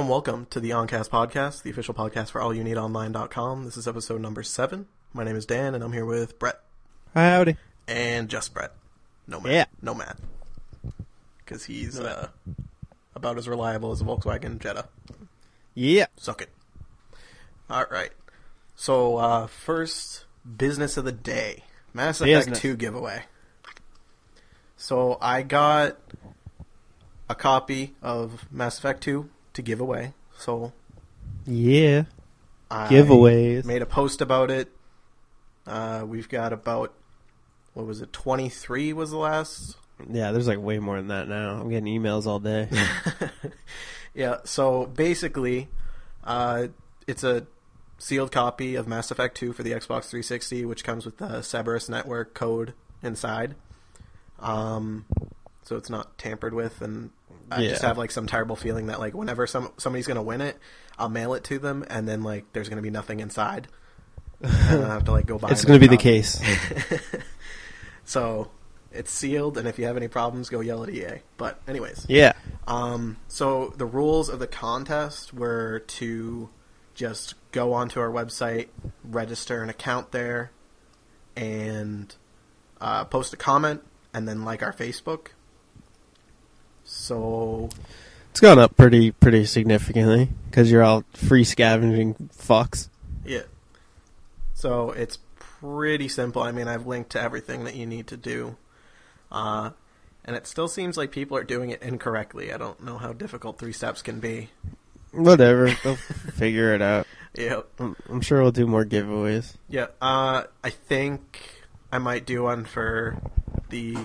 Hello and welcome to the AUNcast Podcast, the official podcast for allyouneedonline.com. This is episode number seven. My name is Dan, and I'm here with Brett Howdy. and just Brett. No Matt. Yeah. No Matt. Because he's uh, about as reliable as a Volkswagen Jetta. Yeah. Suck it. All right. So uh, first business of the day: Mass Effect Business. Two giveaway. So I got a copy of Mass Effect Two to give away. So Yeah. I Giveaways. Made a post about it. Uh, we've got about what was it? Twenty three was the last. Yeah, there's like way more than that now. I'm getting emails all day. yeah. So basically, uh, it's a sealed copy of Mass Effect Two for the Xbox 360, which comes with the Cerberus network code inside. Um, so it's not tampered with, and I just have like some terrible feeling that like whenever some somebody's gonna win it, I'll mail it to them, and then like there's gonna be nothing inside. and I have to like go buy. it's going to be the case. So it's sealed, and if you have any problems, go yell at EA. But anyways, Yeah. um, so the rules of the contest were to just go onto our website, register an account there, and uh, post a comment, and then like our Facebook. So It's gone up pretty pretty significantly because you're all free scavenging fucks. yeah, so it's pretty simple. I mean, I've linked to everything that you need to do, uh, and it still seems like people are doing it incorrectly. I don't know how difficult three steps can be. Whatever. They'll figure it out. Yeah, I'm, I'm sure we'll do more giveaways. Yeah, uh, I think I might do one for the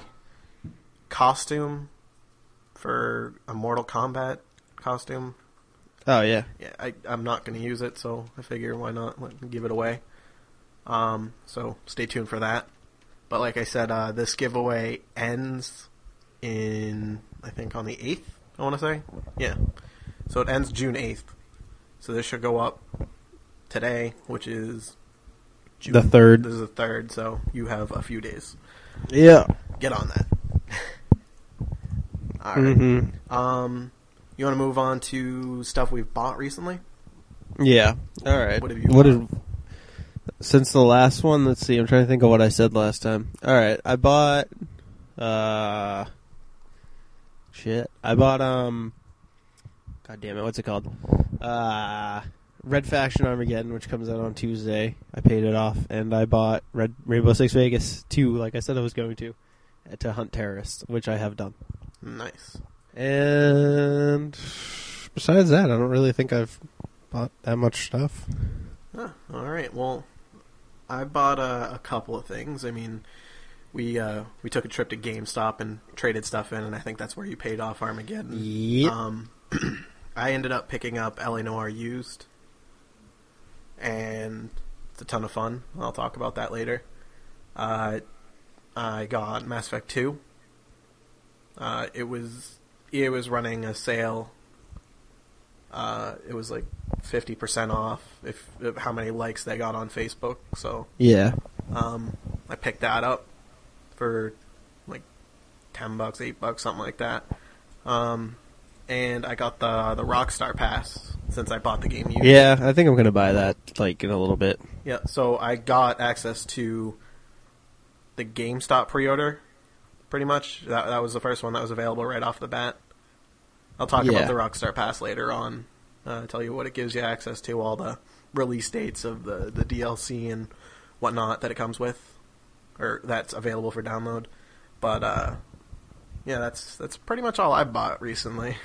costume for a Mortal Kombat costume. Oh, yeah. Yeah, I, I'm not going to use it, so I figure why not let, give it away. Um, so stay tuned for that. But like I said, uh, this giveaway ends in I think on the eighth. I want to say, yeah. So it ends June eighth. So this should go up today, which is June. The third. This is the third, so you have a few days. Yeah. Get on that. All right. hmm Um, you want to move on to stuff we've bought recently? Yeah. All right. What have you What did since the last one? Let's see. I'm trying to think of what I said last time. All right. I bought. Uh. Shit. I bought um. God damn it! What's it called? Uh. Red Faction Armageddon, which comes out on Tuesday. I paid it off, and I bought Red Rainbow Six Vegas 2, like I said I was going to, to hunt terrorists, which I have done. Nice. And besides that, I don't really think I've bought that much stuff. Huh, all right. Well, I bought a, a couple of things. I mean, we uh, we took a trip to GameStop and traded stuff in, and I think that's where you paid off Armageddon. Yep. Um, I ended up picking up LA Noire used, and it's a ton of fun. I'll talk about that later. Uh, I got Mass Effect Two. Uh, it was it was running a sale. Uh, it was like fifty percent off if, if how many likes they got on Facebook. So yeah. um, I picked that up for like ten bucks, eight bucks, something like that. Um, and I got the the Rockstar Pass since I bought the game. used. Yeah, I think I'm gonna buy that like in a little bit. Yeah, so I got access to the GameStop pre-order, pretty much. That that was the first one that was available right off the bat. I'll talk Yeah. about the Rockstar Pass later on. Uh, tell you what it gives you access to, all the release dates of the the DLC and whatnot that it comes with, or that's available for download. But uh, yeah, that's that's pretty much all I've bought recently.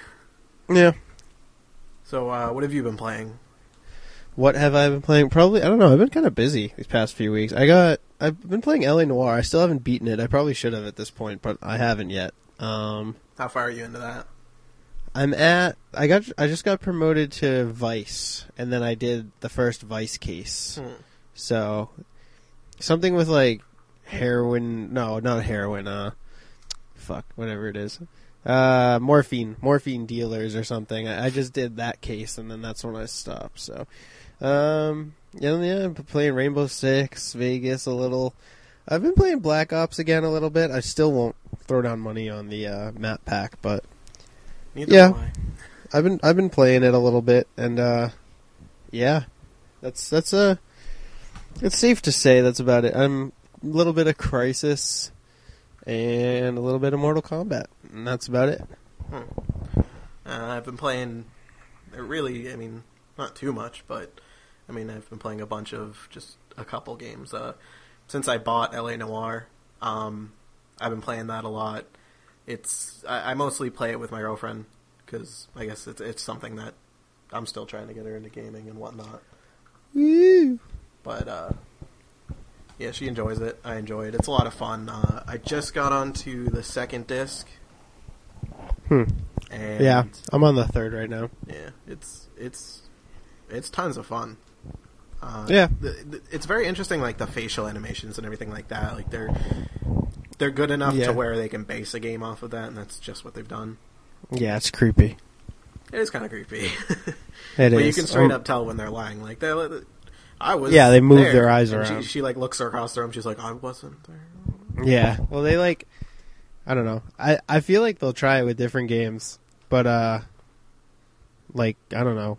Yeah. So uh, what have you been playing? What have I been playing? Probably I don't know. I've been kind of busy these past few weeks. I got I've been playing LA Noire. I still haven't beaten it. I probably should have at this point, but I haven't yet. Um, How far are you into that? I'm at I got I just got promoted to Vice, and then I did the first Vice case. Hmm. So something with like heroin. No, not heroin. Uh, fuck, whatever it is. Uh, morphine, morphine dealers or something. I, I just did that case, and then that's when I stopped. So, um, yeah, yeah, I'm playing Rainbow Six, Vegas a little. I've been playing Black Ops again a little bit. I still won't throw down money on the uh, map pack, but Neither Yeah. I. I've been I've been playing it a little bit, and uh, yeah, that's that's a. it's safe to say that's about it. I'm a little bit of Crysis, and a little bit of Mortal Kombat, and that's about it. Uh, I've been playing, uh, really, I mean, not too much, but I mean, I've been playing a bunch of just a couple games. Uh, since I bought LA Noire, um, I've been playing that a lot. It's I, I mostly play it with my girlfriend because I guess it's it's something that I'm still trying to get her into gaming and whatnot. Woo! But uh, yeah, she enjoys it. I enjoy it. It's a lot of fun. Uh, I just got onto the second disc. Hmm. And Yeah, I'm on the third right now. yeah, it's it's it's tons of fun. Uh, Yeah. th- th- it's very interesting, like the facial animations and everything like that. Like they're they're good enough Yeah. to where they can base a game off of that, and that's just what they've done. Yeah, it's creepy. It is kind of creepy, It but you can straight up tell when they're lying. Like they, I was. Yeah, they move there, their eyes and around. She, she like looks across the room. She's like, I wasn't there. Yeah. Well, they like. I don't know. I I feel like they'll try it with different games, but uh, like I don't know,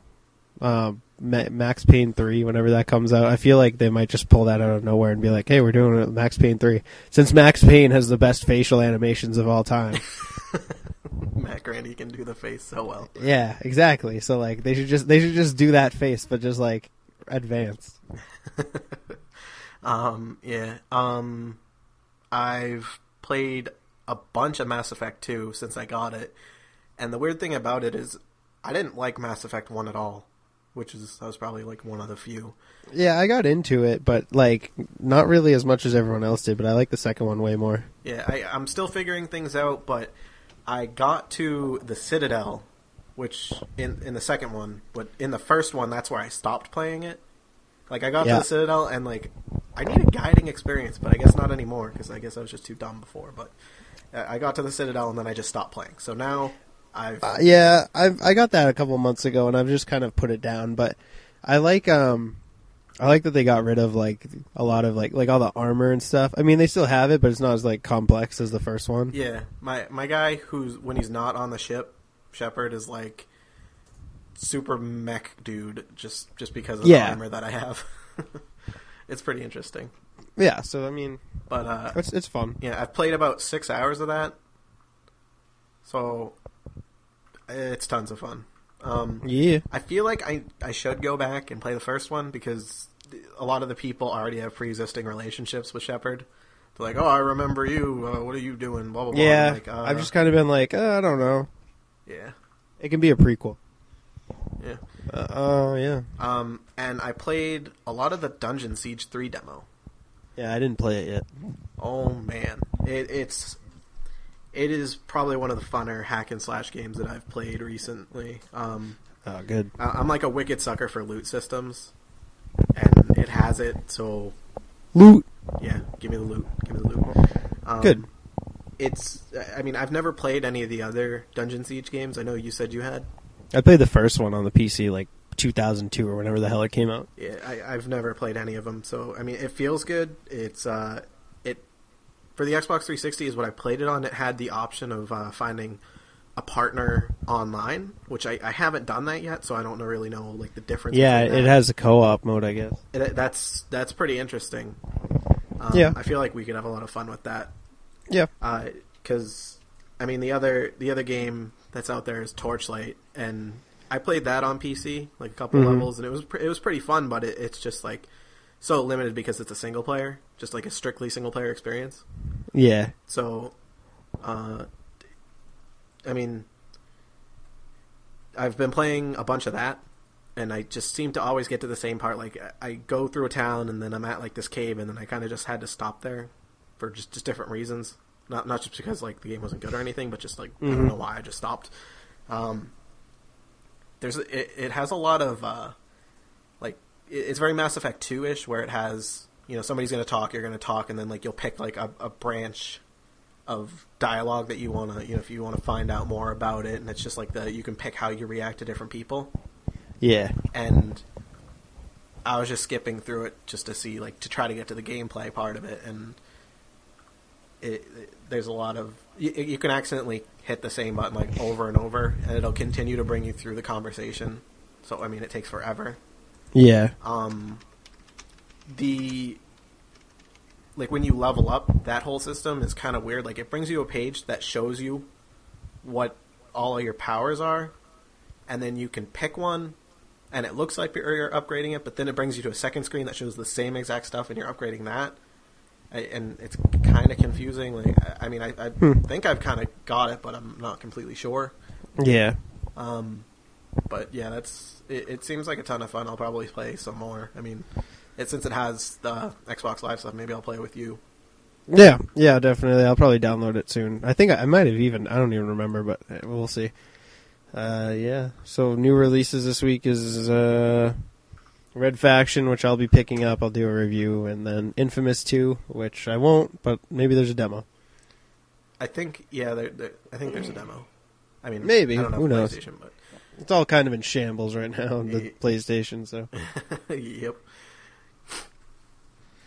um, Max Payne three. Whenever that comes out, I feel like they might just pull that out of nowhere and be like, "Hey, we're doing it with Max Payne three." Since Max Payne has the best facial animations of all time. Matt Grandy can do the face so well. yeah, exactly. So like they should just they should just do that face, but just like advanced. Um, yeah. Um, I've played a bunch of Mass Effect 2 since I got it. And the weird thing about it is I didn't like Mass Effect 1 at all, which is I was probably like one of the few. Yeah, I got into it, but like not really as much as everyone else did. But I like the second one way more. Yeah, I, I'm still figuring things out, but I got to the Citadel, which in in the second one, but in the first one, that's where I stopped playing it. Like I got Yeah. to the Citadel, and like I need a guiding experience, but I guess not anymore because I guess I was just too dumb before. But uh, I got to the Citadel, and then I just stopped playing. So now Uh, yeah, I I got that a couple months ago, and I've just kind of put it down. But I like um, I like that they got rid of like a lot of like like all the armor and stuff. I mean, they still have it, but it's not as like complex as the first one. yeah my my guy who's when he's not on the ship, Shepard is like super mech dude just just because of Yeah. the armor that I have. it's pretty interesting. Yeah, so I mean, But uh, it's it's fun. yeah, I've played about six hours of that, so it's tons of fun. Um, Yeah, I feel like I I should go back and play the first one because a lot of the people already have pre-existing relationships with Shepard. They're like, "Oh, I remember you. Uh, what are you doing?" Blah blah blah. yeah. Like, uh, I've just kind of been like, uh, I don't know. yeah, It can be a prequel. yeah. Uh, oh yeah, Um, and I played a lot of the Dungeon Siege three demo. yeah. I didn't play it yet. Oh man, it, it's it is probably one of the funner hack and slash games that I've played recently. Um, Oh, good. I- I'm like a wicked sucker for loot systems, and it has it. So Loot. yeah, give me the loot. Give me the loot. Um, Good. It's. I mean, I've never played any of the other Dungeon Siege games. I know you said you had. I played the first one on the PC like 2002 or whenever the hell it came out. Yeah, I, I've never played any of them. So I mean, it feels good. It's uh, for the Xbox 360 is what I played it on. It had the option of uh, finding a partner online, which I, I haven't done that yet, so I don't know- really know like the difference. Yeah, it has a co-op mode, I guess. It- that's that's pretty interesting. Um, Yeah. I feel like we could have a lot of fun with that. Yeah. Because I mean, the other the other game that's out there is Torchlight, and I played that on PC like a couple Mhm. levels, and it was it was pretty fun. But it, it's just like so limited because it's a single player, just like a strictly single player experience. Yeah. So, uh, I mean, I've been playing a bunch of that, and I just seem to always get to the same part. Like I I go through a town, and then I'm at like this cave, and then I kind of just had to stop there for just just different reasons. Not not just because like the game wasn't good or anything, but just like I Mhm. don't know why I just stopped. Um, there's it, it has a lot of uh, it's very Mass Effect two ish, where it has you know somebody's going to talk, you're going to talk, and then like you'll pick like a, a branch of dialogue that you want to you know if you want to find out more about it, and it's just like the you can pick how you react to different people, Yeah. and I was just skipping through it just to see like to try to get to the gameplay part of it, and it, it- there's a lot of you, you can accidentally hit the same button like over and over, and it'll continue to bring you through the conversation. So I mean, it takes forever. Yeah. Um, the like when you level up, that whole system is kind of weird. Like it brings you a page that shows you what all of your powers are, and then you can pick one, and it looks like you're you're upgrading it. But then it brings you to a second screen that shows the same exact stuff, and you're upgrading that. I, and it's kind of confusing. Like I, I mean, I, I Hmm. think I've kind of got it, but I'm not completely sure. Yeah. Um, but yeah, that's it, it. Seems like a ton of fun. I'll probably play some more. I mean, it since it has the Xbox Live stuff, maybe I'll play with you. Yeah, yeah, definitely. I'll probably download it soon. I think I, I might have even. I don't even remember, but uh, we'll see. Uh, yeah. So new releases this week is uh, Red Faction, which I'll be picking up. I'll do a review, and then Infamous Two, which I won't, but maybe there's a demo. I think yeah, there, there, I think there's a demo. I mean, Maybe. I don't know Who knows? But It's all kind of in shambles right now. The Ye- PlayStation, so yep.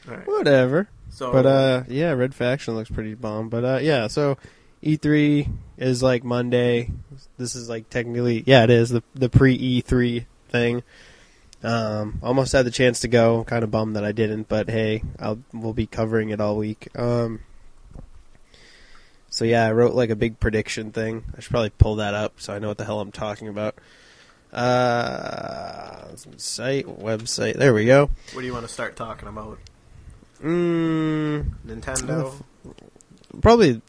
All right. whatever. So, But uh, yeah, Red Faction looks pretty bomb. But uh, yeah, so E3 is like Monday. This is like technically, yeah, it is the the pre E3 thing. Um, almost had the chance to go. Kind of bummed that I didn't, but hey, I'll we'll be covering it all week. Um, so yeah, I wrote like a big prediction thing. I should probably pull that up so I know what the hell I'm talking about. Uh, site website. There we go. what do you want to start talking about? Mm, Nintendo. probably.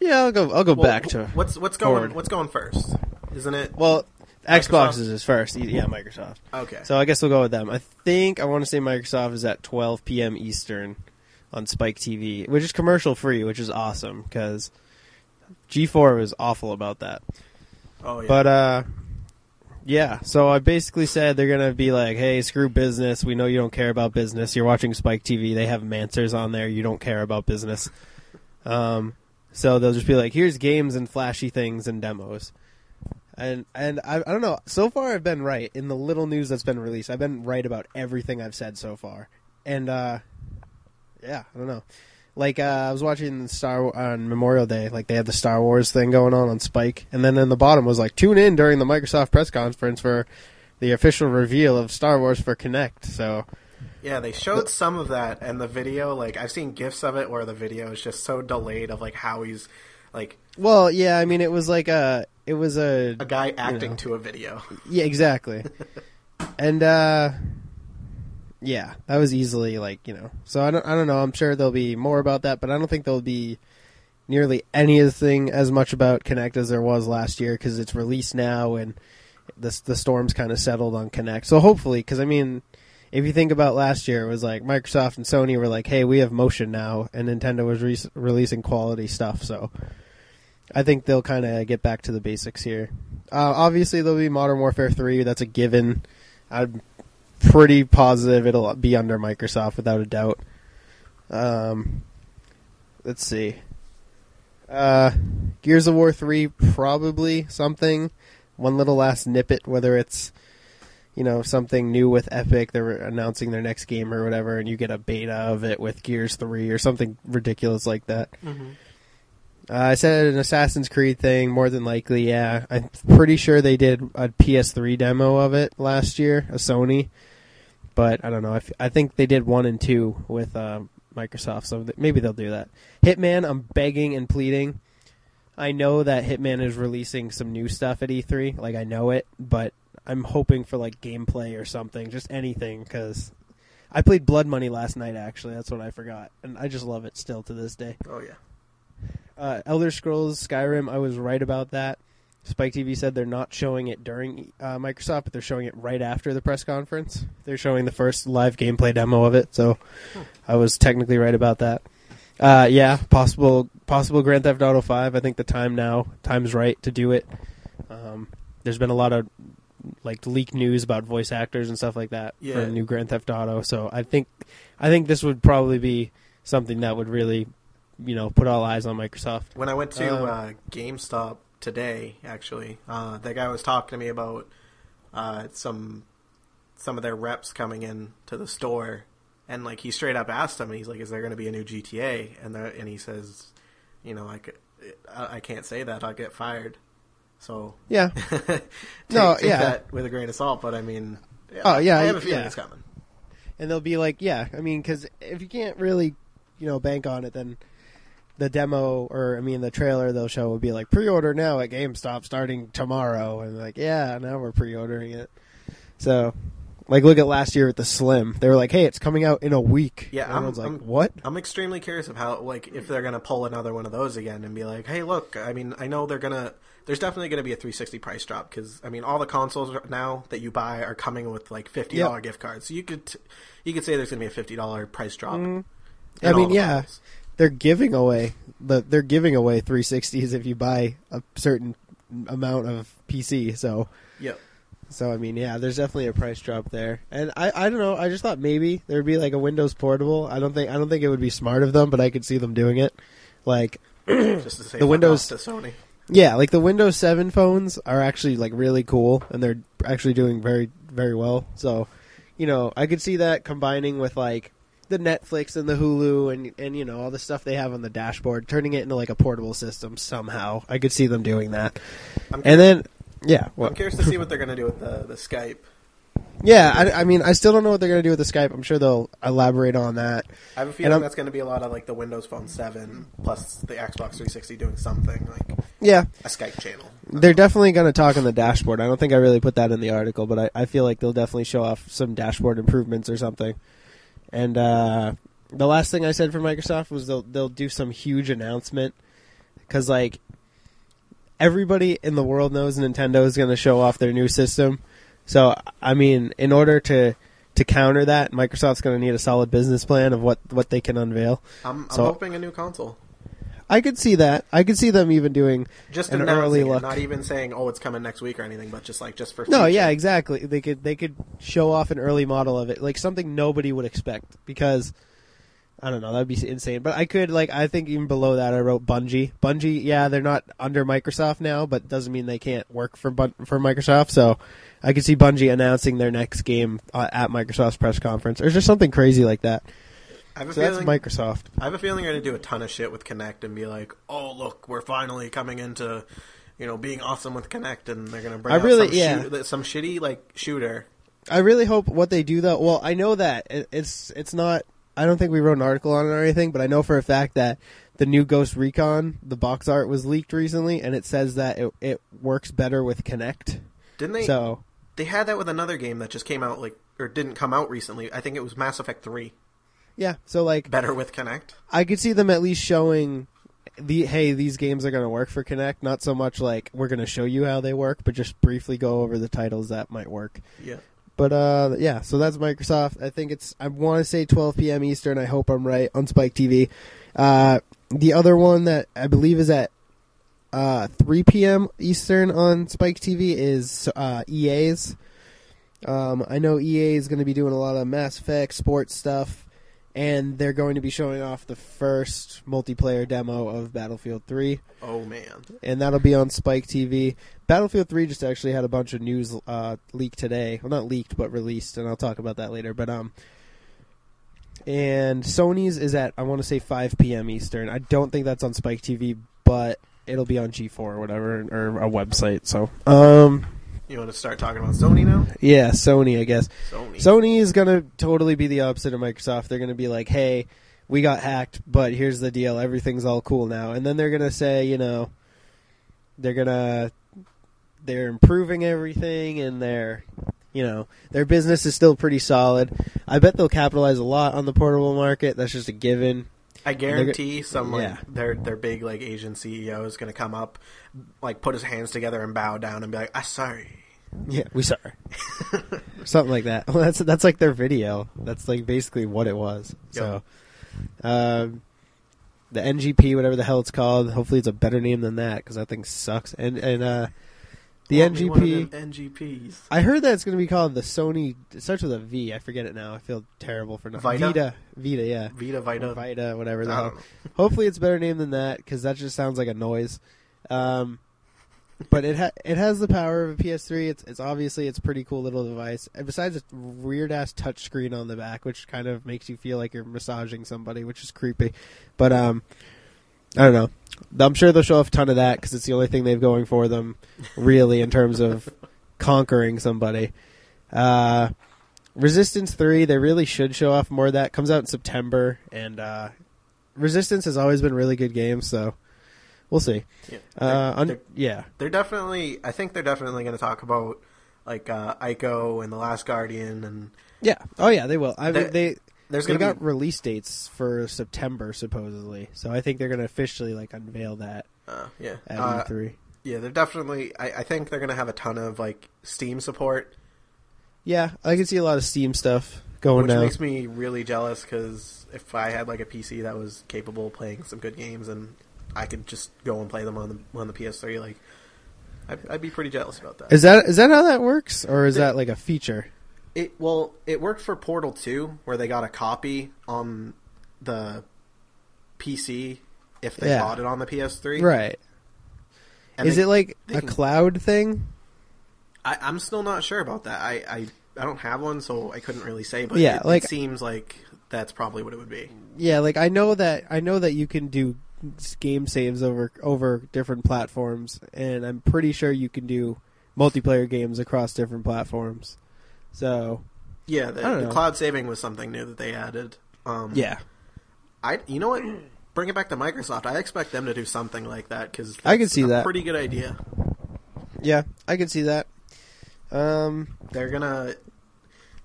Yeah, I'll go. I'll go Well, back to. what's what's going forward. what's going first? Isn't it? Well? Xbox is first. Yeah, Microsoft. Okay. So I guess we'll go with them. I think I want to say Microsoft is at 12 p.m. Eastern on Spike TV, which is commercial free, which is awesome because G4 was awful about that. oh yeah. But uh, yeah. So I basically said they're gonna be like, "Hey, screw business. We know you don't care about business. You're watching Spike TV. They have Manswers on there. You don't care about business." Um, so they'll just be like, "Here's games and flashy things and demos." And and I, I don't know. So far, I've been right in the little news that's been released. I've been right about everything I've said so far. And uh, yeah, I don't know. Like uh, I was watching Star on Memorial Day. Like they had the Star Wars thing going on on Spike, and then in the bottom was like, "Tune in during the Microsoft press conference for the official reveal of Star Wars for Kinect. So Yeah, they showed some of that, and the video, like I've seen gifs of it where the video is just so delayed of like how he's like Well, yeah, I mean, it was like a, it was a, a guy acting know. to a video. yeah, exactly, and uh, yeah, that was easily like you know. So I don't, I don't know. I'm sure there'll be more about that, but I don't think there'll be nearly anything as much about Kinect as there was last year because it's released now and the the storm's kind of settled on Kinect. So hopefully, because I mean. If you think about last year, it was like Microsoft and Sony were like, "Hey, we have motion now," and Nintendo was re- releasing quality stuff. So, I think they'll kind of get back to the basics here. Uh, obviously, there'll be Modern Warfare 3. That's a given. I'm pretty positive it'll be under Microsoft without a doubt. Um, let's see. Uh, Gears of War 3, probably something. One little last nippet, whether it's, you know, something new with Epic, they're announcing their next game or whatever, and you get a beta of it with Gears 3 or something ridiculous like that. Uh, I said an Assassin's Creed thing, more than likely, yeah. I'm pretty sure they did a PS3 demo of it last year, a Sony. But I don't know. I, f- I think they did one and two with uh, Microsoft, so th- maybe they'll do that. Hitman, I'm begging and pleading. I know that Hitman is releasing some new stuff at E3, like I know it, but I'm hoping for like gameplay or something, just anything, because I played Blood Money last night. Actually, that's what I forgot, and I just love it still to this day Oh yeah. uh, Elder Scrolls Skyrim, I was right about that. Spike TV said they're not showing it during uh, Microsoft, but they're showing it right after the press conference. They're showing the first live gameplay demo of it, so I was technically right about that. Uh, yeah, possible possible Grand Theft Auto Five. I think the time now, time's right to do it. Um, there's been a lot of like leak news about voice actors and stuff like that for Yeah. the new Grand Theft Auto. So I think I think this would probably be something that would really, you know, put all eyes on Microsoft. When I went to Um, uh, GameStop today, actually, uh, that guy was talking to me about uh, some some of their reps coming in to the store, and like he straight up asked him, he's like, "Is there going to be a new GTA?" And the, and he says, you know, I could, I I can't say that. I'll get fired. So Yeah. take, No, take yeah. that with a grain of salt. But I mean, Oh, yeah, I have a feeling yeah. it's coming. and they'll be like, yeah, I mean, because if you can't really, you know, bank on it, then the demo or I mean the trailer they'll show will be like pre-order now at GameStop starting tomorrow, and like, yeah, now we're pre-ordering it. So, like, look at last year with the Slim. They were like, hey, it's coming out in a week. Yeah, And I'm- like, I'm- what? I'm extremely curious of how, like, if they're gonna pull another one of those again and be like, "Hey, look, I mean, I know they're gonna. There's definitely gonna be a 360 price drop because I mean, all the consoles now that you buy are coming with like fifty dollar Yep. gift cards. So you could, you could say there's gonna be a fifty dollar price drop. Mhm. I mean, yeah, models. They're giving away the they're giving away 360s if you buy a certain amount of PC. So Yep. So I mean, yeah, there's definitely a price drop there, and I I don't know. I just thought maybe there'd be like a Windows portable. I don't think I don't think it would be smart of them, but I could see them doing it. Like, Just to say The Windows- to Sony. yeah, like the Windows Seven phones are actually like really cool, and they're actually doing very very well. So, you know, I could see that combining with like the Netflix and the Hulu and and you know all the stuff they have on the dashboard, turning it into like a portable system somehow. I could see them doing that, I'm, and then yeah, I'm curious to see what they're gonna do with the the Skype. yeah. I, I mean, I still don't know what they're gonna do with the Skype. I'm sure they'll elaborate on that. I have a feeling that's going to be a lot of like the Windows Phone 7 plus the Xbox 360 doing something like Yeah, a Skype channel. they're definitely going to talk on the dashboard. I don't think I really put that in the article, but I, I feel like they'll definitely show off some dashboard improvements or something. And uh, the last thing I said for Microsoft was they'll they'll do some huge announcement because like everybody in the world knows Nintendo is going to show off their new system. So I mean, in order to to counter that, Microsoft's going to need a solid business plan of what what they can unveil. I'm, I'm So- hoping a new console. I could see that. I could see them even doing Just an early it, look. not even saying, "Oh, it's coming next week" or anything, but just like just for No, future. yeah, exactly. They could they could show off an early model of it, like something nobody would expect because I don't know, that'd be insane. But I could like I think even below that I wrote Bungie. Bungie, yeah, they're not under Microsoft now, but doesn't mean they can't work for Bun- for Microsoft. So I could see Bungie announcing their next game uh, at Microsoft's press conference or just something crazy like that. I have a So that's feeling. Microsoft. I have a feeling they're gonna do a ton of shit with Kinect and be like, "Oh, look, we're finally coming into, you know, being awesome with Kinect," and they're gonna bring I out really- some, yeah. shoot- some shitty like shooter. I really hope what they do though. Well, I know that it's it's not. I don't think we wrote an article on it or anything, but I know for a fact that the new Ghost Recon, the box art was leaked recently, and it says that it it works better with Kinect. Didn't they? So They had that with another game that just came out like or didn't come out recently. I think it was Mass Effect Three. Yeah, so like Better with Kinect. I could see them at least showing the hey these games are going to work for Kinect. Not so much like we're going to show you how they work, but just briefly go over the titles that might work. Yeah. But uh, yeah, so that's Microsoft. I think it's I want to say 12 p.m. Eastern. I hope I'm right on Spike TV. Uh, the other one that I believe is at uh, 3 p.m. Eastern on Spike TV is uh, EA's. Um, I know EA is going to be doing a lot of Mass Effect sports stuff, and they're going to be showing off the first multiplayer demo of Battlefield 3 Oh man. and that'll be on Spike TV. Battlefield 3 just actually had a bunch of news uh, leaked today. Well, not leaked, but released, and I'll talk about that later. But um, and Sony's is at I want to say 5 p.m. Eastern. I don't think that's on Spike TV, but it'll be on G4 or whatever or a website. So um, You want to start talking about Sony now? yeah, Sony, I guess. Sony. Sony is going to totally be the opposite of Microsoft. They're going to be like, hey, we got hacked, but here's the deal. Everything's all cool now. And then they're going to say, you know, they're going to, they're improving everything and they're, you know, their business is still pretty solid. I bet they'll capitalize a lot on the portable market. That's just a given. I guarantee some like yeah. their their big like Asian CEO is gonna come up, like put his hands together and bow down and be like, "I'm sorry." Yeah, we sorry. Something like that. Well, that's that's like their video. That's like basically what it was. So, um, the NGP, whatever the hell it's called. Hopefully, it's a better name than that because that thing sucks. And and uh, the Want me one of NGP. NGPs. I heard that it's going to be called the Sony. It starts with a V. I forget it now. I feel terrible for not Vita? Vita. Vita, yeah. Vita Vita. Vita, whatever the hell. Hopefully, it's a better name than that because that just sounds like a noise. Um, but it ha- it has the power of a PS3. It's it's obviously it's pretty cool little device. And besides a weird ass touchscreen on the back, which kind of makes you feel like you're massaging somebody, which is creepy. But um, I don't know. I'm sure they'll show off a ton of that because it's the only thing they've going for them, really, in terms of conquering somebody. Uh, Resistance Three, they really should show off more of that. Comes out in September, and uh, Resistance has always been really good game, so we'll see. Yeah, Uh, they're, un- they're, yeah, they're definitely. I think they're definitely going to talk about like uh, Ico and the Last Guardian, and yeah. Oh yeah, they will. I mean, They- there's they got be. release dates for September supposedly, so I think they're going to officially like unveil that Uh, yeah, at uh, E3. yeah. They're definitely. I, I think they're going to have a ton of like Steam support, Yeah, I can see a lot of Steam stuff going down. which now. makes me really jealous because if I had like a PC that was capable of playing some good games and I could just go and play them on the on the PS3, like I'd, I'd be pretty jealous about that. Is that is that how that works, or is The- that like a feature? It well, it worked for Portal 2 where they got a copy on the PC if they Yeah. bought it on the PS3. Right? And is they- it like a can- cloud thing? I, I'm still not sure about that. I, I I don't have one, so I couldn't really say. But Yeah, it, like- it seems like that's probably what it would be. Yeah, like I know that I know that you can do game saves over over different platforms, and I'm pretty sure you can do multiplayer games across different platforms. So Yeah, the, the cloud saving was something new that they added. Um, yeah, I you know what? Bring it back to Microsoft. I expect them to do something like that because I can see a that. Pretty good idea. yeah, I can see that. Um, They're gonna.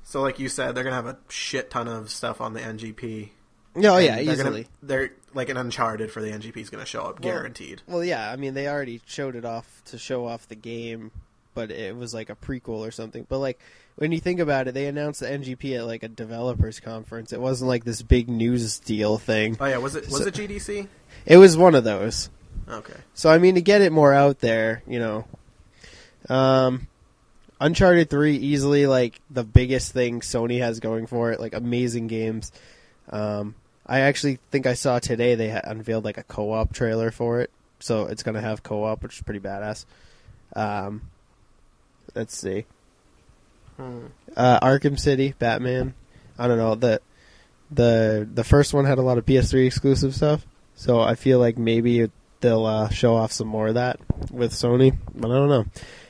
So, like you said, they're gonna have a shit ton of stuff on the NGP. no, oh, yeah, they're easily. Gonna, they're like an Uncharted for the NGP is going to show up, Well- guaranteed. Well, yeah, I mean they already showed it off to show off the game, but it was like a prequel or something. But like when you think about it, they announced the NGP at like a developers conference. It wasn't like this big news deal thing. Oh yeah, was it was So- it GDC? It was one of those. Okay. So I mean, to get it more out there, you know, um, Uncharted Three easily like the biggest thing Sony has going for it. Like amazing games. Um, I actually think I saw today they ha- unveiled like a co-op trailer for it, so it's gonna have co-op, which is pretty badass. Um, let's see, Hmm. uh, Arkham City, Batman. I don't know the the the first one had a lot of PS3 exclusive stuff, so I feel like maybe they'll uh, show off some more of that with Sony, but I don't know.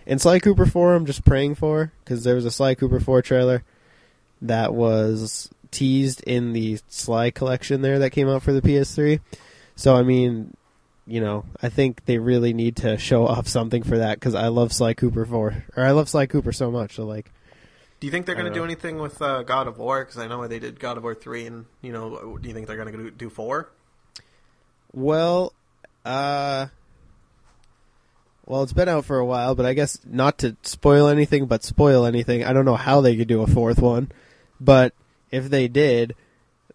And Sly Cooper 4, I'm just praying for because there was a Sly Cooper 4 trailer that was teased in the Sly collection there that came out for the PS3. So I mean, you know, I think they really need to show off something for that because I love Sly Cooper 4, or I love Sly Cooper so much. So like, Do you think they're going to do anything with uh, God of War? Because I know they did God of War three, and you know, do you think they're going to do four? Well, uh, well, it's been out for a while, but I guess not to spoil anything, but spoil anything. I don't know how they could do a fourth one, but if they did,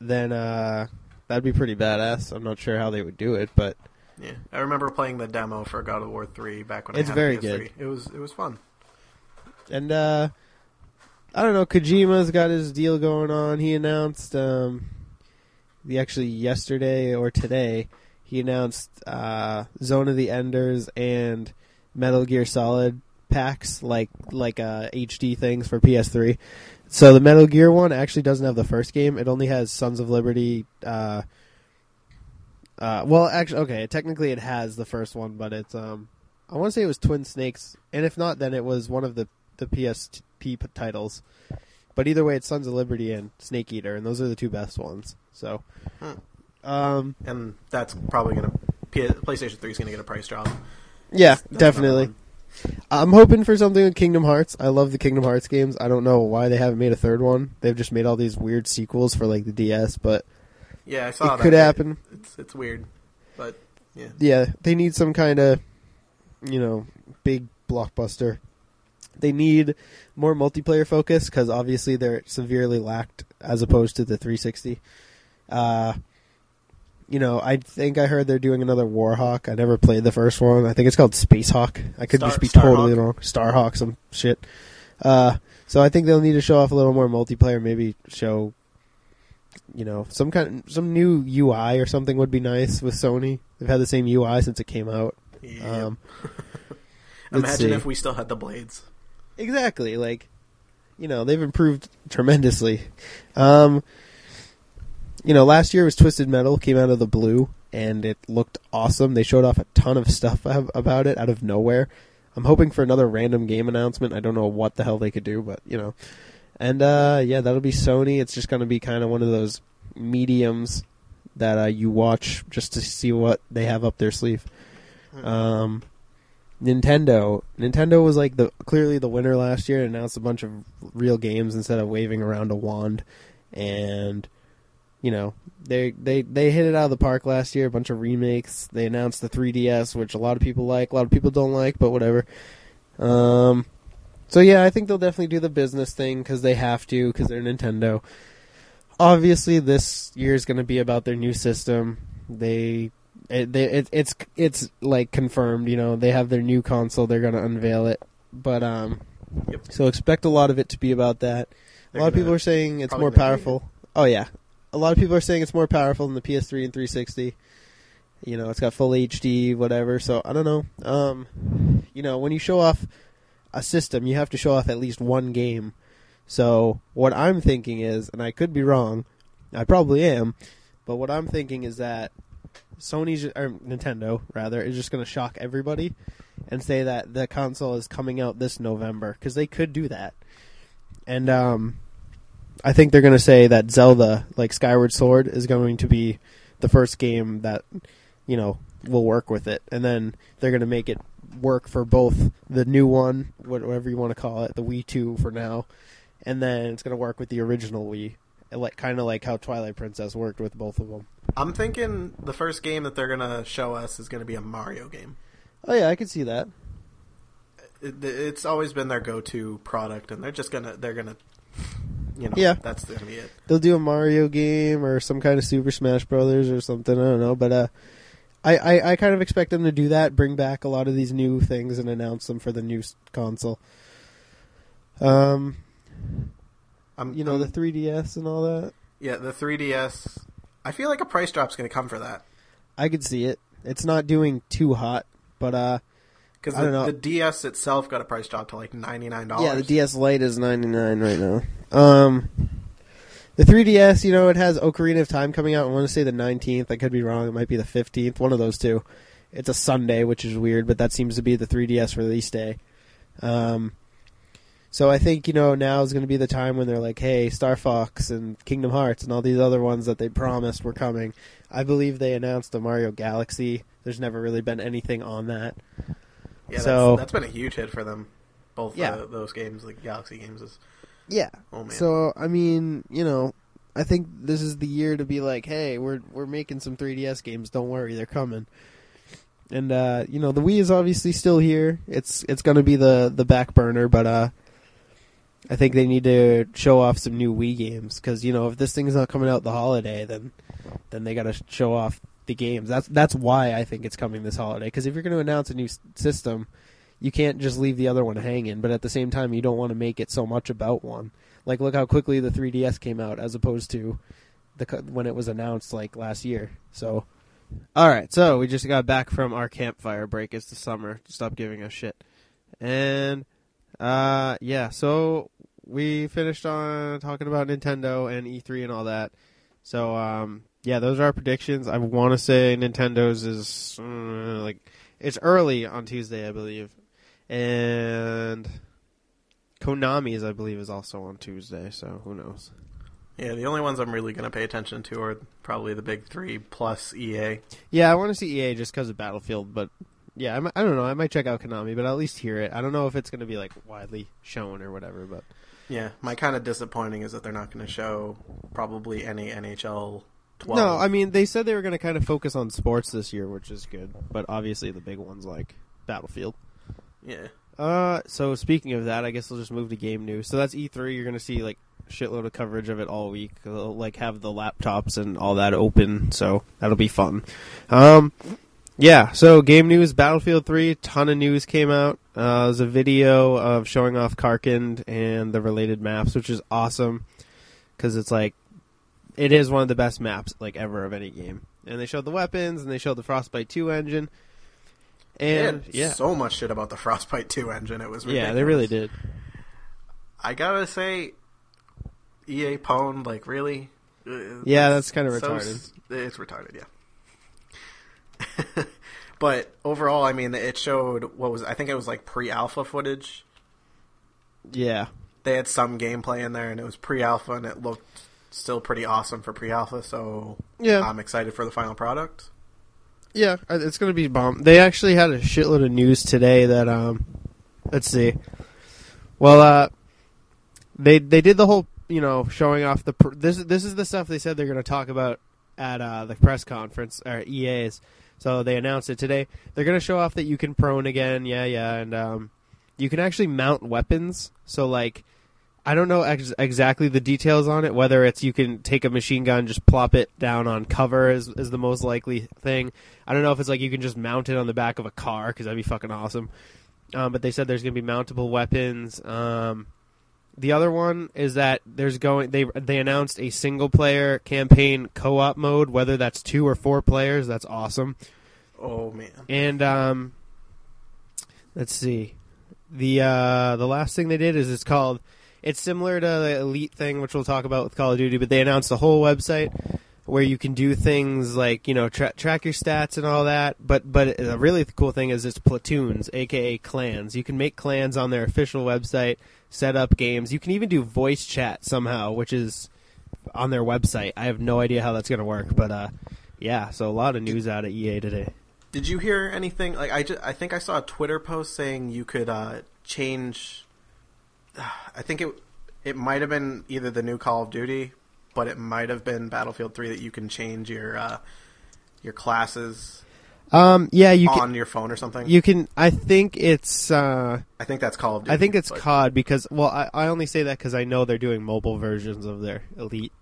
then uh, that'd be pretty badass. I'm not sure how they would do it, but Yeah, I remember playing the demo for God of War three back when It's I had very PS3. good. It was it was fun. and uh, I don't know. Kojima's got his deal going on. He announced, um, the actually yesterday or today, he announced uh, Zone of the Enders and Metal Gear Solid packs, like like uh, HD things for PS3. So the Metal Gear one actually doesn't have the first game. It only has Sons of Liberty. Uh, uh, well, actually, okay. Technically, it has the first one, but it's um, I want to say it was Twin Snakes, and if not, then it was one of the the PSP titles. But either way, it's Sons of Liberty and Snake Eater, and those are the two best ones. So, Hmm. um, And that's probably going to PlayStation three is going to get a price drop. yeah, That's definitely. I'm hoping for something with Kingdom Hearts. I love the Kingdom Hearts games. I don't know why they haven't made a third one. They've just made all these weird sequels for like the DS, but. Yeah, I saw it that. could happen. It's it's weird, but yeah. Yeah, they need some kind of, you know, big blockbuster. They need more multiplayer focus because obviously they're severely lacked as opposed to the 360. Uh, you know, I think I heard they're doing another Warhawk. I never played the first one. I think it's called Space Hawk. I could Star- just be Starhawk. totally wrong. Starhawk, some shit. Uh, so I think they'll need to show off a little more multiplayer. Maybe show, you know, some kind, some new UI or something would be nice with Sony. They've had the same UI since it came out. Yeah. Um, Imagine see. if we still had the blades. Exactly. Like, you know, they've improved tremendously. Um, you know, last year was Twisted Metal came out of the blue, and it looked awesome. They showed off a ton of stuff about it out of nowhere. I'm hoping for another random game announcement. I don't know what the hell they could do, but you know. And uh, yeah, that'll be Sony. It's just going to be kind of one of those mediums that uh, you watch just to see what they have up their sleeve. Um, Nintendo. Nintendo was like the clearly the winner last year and announced a bunch of real games instead of waving around a wand. And you know, they they they hit it out of the park last year, a bunch of remakes. They announced the 3DS, which a lot of people like, a lot of people don't like, but whatever. Um so yeah, I think they'll definitely do the business thing cuz they have to cuz they're Nintendo. Obviously, this year is going to be about their new system. They it, they, it, it's it's like confirmed. You know, they have their new console. They're going to unveil it, but um, Yep. so expect a lot of it to be about that. A They're lot of people are saying it's more powerful. Oh yeah, a lot of people are saying it's more powerful than the PS3 and 360. You know, it's got full HD, whatever. So I don't know. Um, you know, when you show off a system, you have to show off at least one game. So what I'm thinking is, and I could be wrong, I probably am, but what I'm thinking is that Sony's or Nintendo rather is just going to shock everybody and say that the console is coming out this November because they could do that. And um, I think they're going to say that Zelda, like Skyward Sword, is going to be the first game that you know will work with it, and then they're going to make it work for both the new one, whatever you want to call it, the Wii Two for now, and then it's going to work with the original Wii, like kind of like how Twilight Princess worked with both of them. I'm thinking the first game that they're gonna show us is gonna be a Mario game. Oh yeah, I could see that. It, it's always been their go-to product, and they're just gonna they're gonna, you know, Yeah. that's gonna be it. They'll do a Mario game or some kind of Super Smash Brothers or something. I don't know, but uh, I, I I kind of expect them to do that, bring back a lot of these new things and announce them for the new console. Um, I'm, you know I'm- the 3DS and all that. yeah, the 3DS. I feel like a price drop's gonna come for that I could see it. It's not doing too hot, but uh, because the, the DS itself got a price drop to like ninety nine dollars. yeah, the DS Lite is ninety nine right now. Um, the 3DS, you know, it has Ocarina of Time coming out. I want to say the nineteenth. I could be wrong. It might be the fifteenth. One of those two. It's a Sunday, which is weird, but that seems to be the 3DS release day. Um, so I think you know now is going to be the time when they're like, "Hey, Star Fox and Kingdom Hearts and all these other ones that they promised were coming." I believe they announced the Mario Galaxy. There's never really been anything on that. Yeah, that's, So- that's been a huge hit for them. Both Yeah. uh, those games, like Galaxy games, is Yeah. oh man. So I mean, you know, I think this is the year to be like, hey, we're we're making some 3DS games. Don't worry, they're coming. And uh, you know, the Wii is obviously still here. It's it's going to be the the back burner, but uh, I think they need to show off some new Wii games because you know if this thing's not coming out the holiday, then then they got to show off the games. That's that's why I think it's coming this holiday. Because if you're going to announce a new s- system, you can't just leave the other one hanging. But at the same time, you don't want to make it so much about one. Like look how quickly the 3DS came out as opposed to the when it was announced like last year. So all right, so we just got back from our campfire break. It's the summer. Stop giving us shit. And uh yeah, so we finished on talking about Nintendo and E3 and all that. So um yeah, those are our predictions. I want to say Nintendo's is uh, like it's early on Tuesday, I believe. And Konami's I believe is also on Tuesday, so who knows. yeah, the only ones I'm really gonna pay attention to are probably the big three plus EA. Yeah, I want to see EA just because of Battlefield, but yeah, I, I don't know. I might check out Konami, but I'll at least hear it. I don't know if it's going to be like widely shown or whatever, but Yeah, my kind of disappointing is that they're not going to show probably any NHL 12. no, I mean they said they were going to kind of focus on sports this year, which is good. But obviously the big ones like Battlefield. Yeah, Uh, so speaking of that, I guess we'll just move to game news. So that's E3. You're to see like shitload of coverage of it all week. They'll like have the laptops and all that open, so that'll be fun. Um, yeah. So game news: Battlefield 3. Ton of news came out. Uh, there's a video of showing off Karkand and the related maps, which is awesome because it's like it is one of the best maps like ever of any game. And they showed the weapons and they showed the Frostbite 2 engine. And yeah, so much shit about the Frostbite 2 engine. It was ridiculous. yeah, they really did. I gotta say, EA Pwn, like really. Uh, Yeah, that's kinda retarded. s- It's retarded, yeah. but overall, I mean, it showed what was I think it was like pre-alpha footage. Yeah. They had some gameplay in there, and it was pre-alpha, and it looked still pretty awesome for pre-alpha. So Yeah. I'm excited for the final product. Yeah, it's going to be bomb. They actually had a shitload of news today that um let's see. Well, uh they they did the whole, you know, showing off the pr- this this is the stuff they said they're going to talk about at uh the press conference or EA's. So they announced it today. They're going to show off that you can prone again. Yeah, yeah, and um you can actually mount weapons. So like I don't know ex- exactly the details on it. Whether it's you can take a machine gun, just plop it down on cover is is the most likely thing. I don't know if it's like you can just mount it on the back of a car because that'd be fucking awesome. Um, but they said there's gonna be mountable weapons. Um, the other one is that there's going they they announced a single player campaign co op mode. Whether that's two or four players, that's awesome. Oh man, And um, let's see, the uh, the last thing they did is it's called. It's similar to the Elite thing, which we'll talk about with Call of Duty, but they announced a whole website where you can do things like you know tra- track your stats and all that. But but a really cool thing is it's platoons, aka clans. You can make clans on their official website, set up games. You can even do voice chat somehow, which is on their website. I have no idea how that's going to work, but uh, yeah. So a lot of news out of EA today. did you hear anything? Like I, ju- I think I saw a Twitter post saying you could uh, change. I think it it might have been either the new Call of Duty, but it might have been Battlefield Three that you can change your uh, your classes Um, yeah, you can. on your phone or something. You can. I think it's. Uh, I think that's Call of Duty. I think it's but- COD because. Well, I, I only say that because I know they're doing mobile versions of their Elite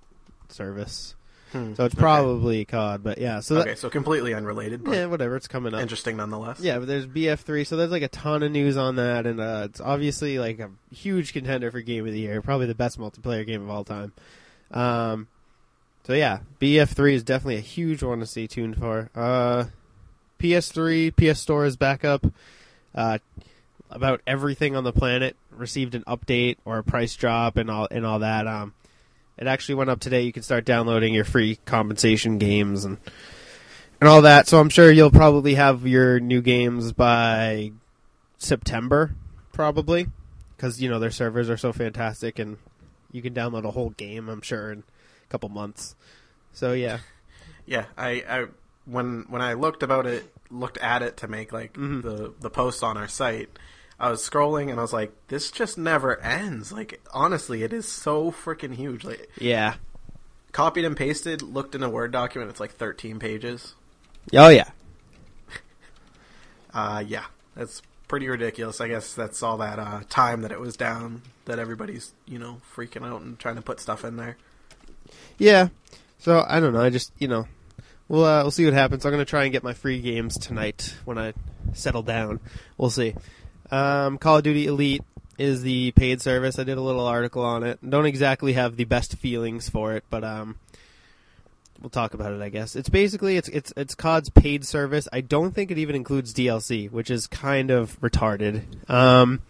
service, Hmm, so it's okay. probably COD. But yeah, so that, okay. So completely unrelated, but yeah, whatever. It's coming up. interesting nonetheless. Yeah, but there's BF3, so there's like a ton of news on that, and uh, it's obviously like a huge contender for Game of the Year, probably the best multiplayer game of all time. Um, so yeah, BF3 is definitely a huge one to stay tuned for. Uh, PS3, PS Store is back up. Uh, about everything on the planet received an update or a price drop and all and all that. Um, it actually went up today. You can start downloading your free compensation games and and all that. So I'm sure you'll probably have your new games by September, probably, because you know their servers are so fantastic, and you can download a whole game. I'm sure in a couple months. So yeah, Yeah, I, I when when I looked about it, looked at it to make like Mhm. the the post on our site. I was scrolling and I was like, this just never ends. Like honestly, it is so freaking huge. Like yeah, copied and pasted, looked in a Word document, it's like 13 pages. oh yeah, Uh, yeah, that's pretty ridiculous. I guess that's all that uh, time that it was down that everybody's you know freaking out and trying to put stuff in there. yeah. So I don't know. I just you know. We'll, uh, we'll see what happens. I'm going to try and get my free games tonight when I settle down. We'll see. Um, Call of Duty Elite is the paid service. I did a little article on it. Don't exactly have the best feelings for it, but um, we'll talk about it. I guess it's basically it's it's it's COD's paid service. I don't think it even includes DLC, which is kind of retarded. Um,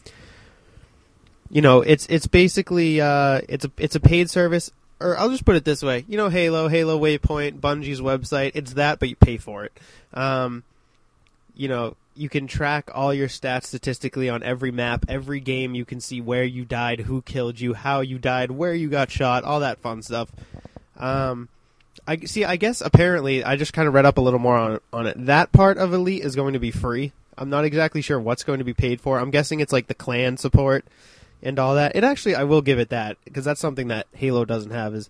you know, it's it's basically uh, it's a it's a paid service. Or I'll just put it this way: you know, Halo, Halo Waypoint, Bungie's website. It's that, but you pay for it. Um, you know, you can track all your stats statistically on every map, every game. You can see where you died, who killed you, how you died, where you got shot, all that fun stuff. Um, I see. I guess apparently, I just kind of read up a little more on on it. That part of Elite is going to be free. I'm not exactly sure what's going to be paid for. I'm guessing it's like the clan support and all that. It actually, I will give it that because that's something that Halo doesn't have. Is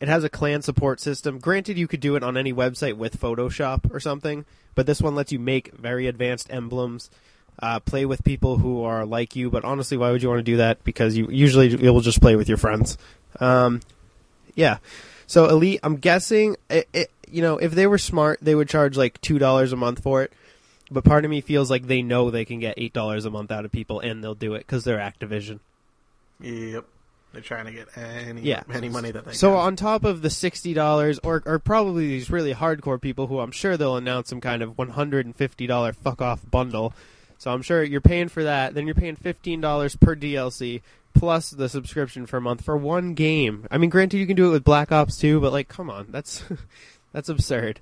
it has a clan support system. Granted, you could do it on any website with Photoshop or something, but this one lets you make very advanced emblems, uh, play with people who are like you. But honestly, why would you want to do that? Because you usually you will just play with your friends. Um, yeah. So Elite, I'm guessing, it, it, you know, if they were smart, they would charge like two dollars a month for it. But part of me feels like they know they can get eight dollars a month out of people, and they'll do it because they're Activision. Yep, they're trying to get any Yeah. any money that they So can. on top of the sixty dollars, or or probably these really hardcore people who I'm sure they'll announce some kind of one hundred and fifty dollar fuck off bundle. So I'm sure you're paying for that. Then you're paying fifteen dollars per DLC plus the subscription for a month for one game. I mean, granted you can do it with Black Ops 2, but like, come on, that's That's absurd.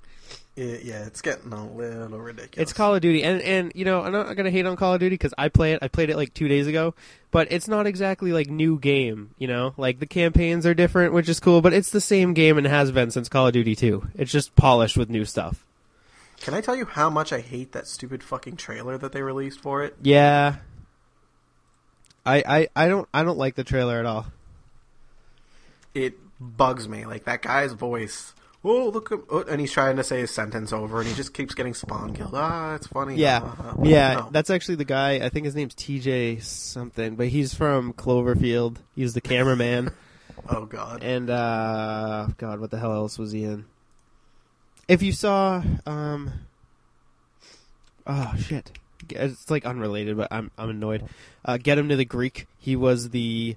It, yeah, it's getting a little ridiculous. It's Call of Duty, and and you know I'm not gonna hate on Call of Duty because I play it. I played it like two days ago, but it's not exactly like new game. You know, like the campaigns are different, which is cool, but it's the same game and has been since Call of Duty 2. It's just polished with new stuff. Can I tell you how much I hate that stupid fucking trailer that they released for it? Yeah, I I I don't I don't like the trailer at all. It bugs me. Like that guy's voice. Oh, look! At, oh, and he's trying to say his sentence over, and he just keeps getting spawn killed. Ah, it's funny. Yeah, Ah, yeah, no. that's actually the guy. I think his name's TJ something, but he's from Cloverfield. He's the cameraman. Oh god. and uh god what the hell else was he in if you saw um oh shit it's like unrelated but i'm i'm annoyed uh get him to the greek he was the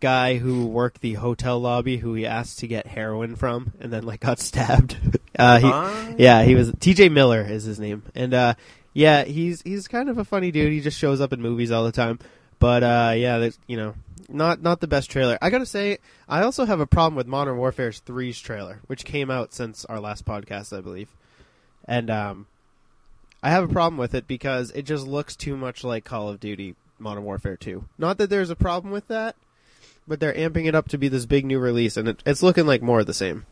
guy who worked the hotel lobby who he asked to get heroin from and then like got stabbed. Uh he Ah. yeah he was tj miller is his name. And uh yeah he's he's kind of a funny dude. He just shows up in movies all the time. But uh yeah you know not not the best trailer. I gotta say i also have a problem with modern warfare 3's trailer which came out since our last podcast i believe. And um i have a problem with it because it just looks too much like call of duty modern warfare 2 not that there's a problem with that but they're amping it up to be this big new release and it, it's looking like more of the same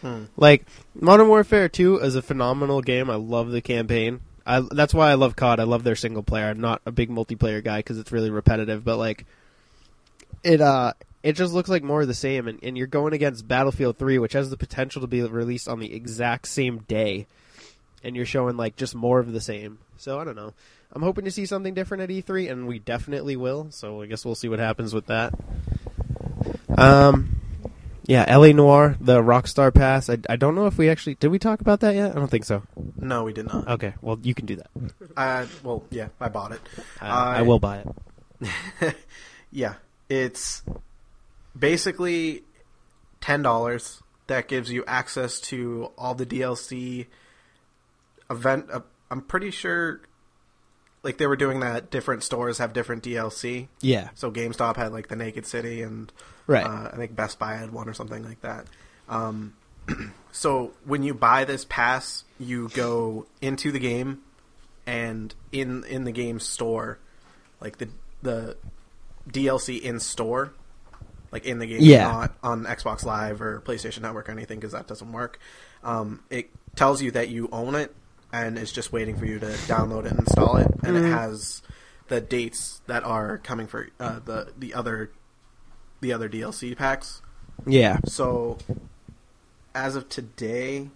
Hmm. like Modern Warfare 2 is a phenomenal game. I love the campaign. I that's why I love COD. I love their single player. I'm not a big multiplayer guy because it's really repetitive, but like it uh it just looks like more of the same and, and you're going against Battlefield 3 which has the potential to be released on the exact same day and you're showing like just more of the same. So I don't know. I'm hoping to see something different at E3 and we definitely will. So I guess we'll see what happens with that. Um yeah, LA Noire, the Rockstar Pass. I, I don't know if we actually did we talk about that yet. I don't think so. No, we did not. Okay, well you can do that. Uh, well, yeah, I bought it. Uh, I will buy it. yeah, it's basically ten dollars that gives you access to all the DLC event. Uh, I'm pretty sure, like they were doing that. Different stores have different DLC. Yeah, So GameStop had like the Naked City, and right. uh, I think Best Buy had one or something like that. Um, so when you buy this pass, you go into the game, and in in the game store, like the the DLC in store, like in the game, Yeah. not on Xbox Live or PlayStation Network or anything, because that doesn't work. Um, it tells you that you own it, and it's just waiting for you to download it and install it, and it has the dates that are coming for uh, the the other the other DLC packs. yeah, So, as of today,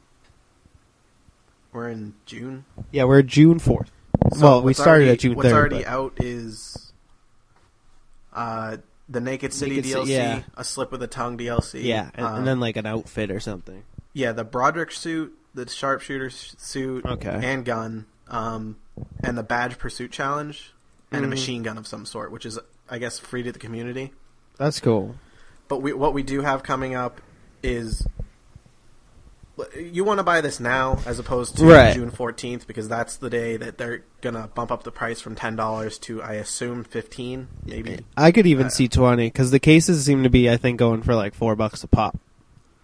we're in June. yeah. We're June fourth. So well, we started already- at June What's already but- out is uh, the Naked City Naked DLC, yeah. a Slip with a Tongue DLC. yeah, and, um, and then like an outfit or something. yeah, the Broderick suit, the sharpshooter suit, Okay. and gun, um, and the Badge Pursuit Challenge, and a Mhm. machine gun of some sort, which is, I guess, free to the community. That's cool. But we, what we do have coming up is you want to buy this now as opposed to Right. June 14th because that's the day that they're going to bump up the price from $10 to I assume 15 maybe. I could even Uh, see twenty because the cases seem to be, I think, going for like four bucks a pop.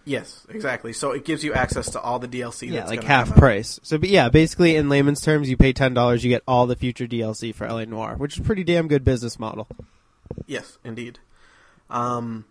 Yes, exactly. So it gives you access to all the DLC Yeah, like half price. So, but yeah, basically in layman's terms, you pay ten dollars, you get all the future DLC for LA Noire, which is a pretty damn good business model. Yes, indeed. Um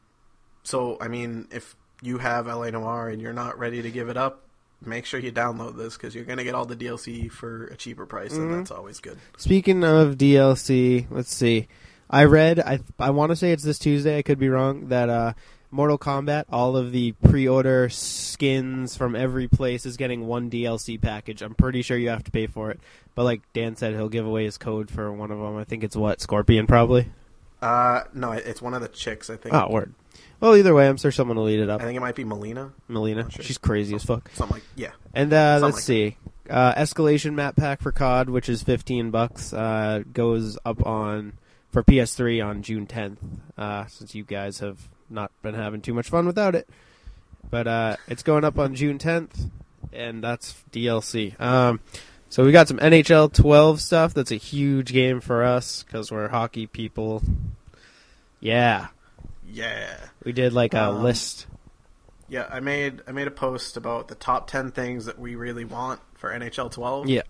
so I mean if you have LA Noire and you're not ready to give it up, make sure you download this cuz you're going to get all the DLC for a cheaper price and that's always good. Speaking of DLC, let's see. I read, I I want to say it's this Tuesday. I could be wrong. That uh, Mortal Kombat, all of the pre-order skins from every place is getting one DLC package. I'm pretty sure you have to pay for it. But like Dan said, he'll give away his code for one of them. I think it's what Scorpion, probably. Uh no, it's one of the chicks I think. Oh, word. Well, either way, I'm sure someone will eat it up. I think it might be Mileena. Mileena, sure. she's crazy as fuck. Something like yeah. And uh, let's like see, uh, escalation map pack for COD, which is fifteen bucks, uh, goes up on for PS3 on June tenth. Uh, since you guys have not been having too much fun without it, but uh, it's going up on June tenth, and that's DLC. Um, so we got some NHL 12 stuff. That's a huge game for us because we're hockey people. Yeah, Yeah. we did like a Um, list. Yeah, I made I made a post about the top ten things that we really want for NHL 12. Yeah.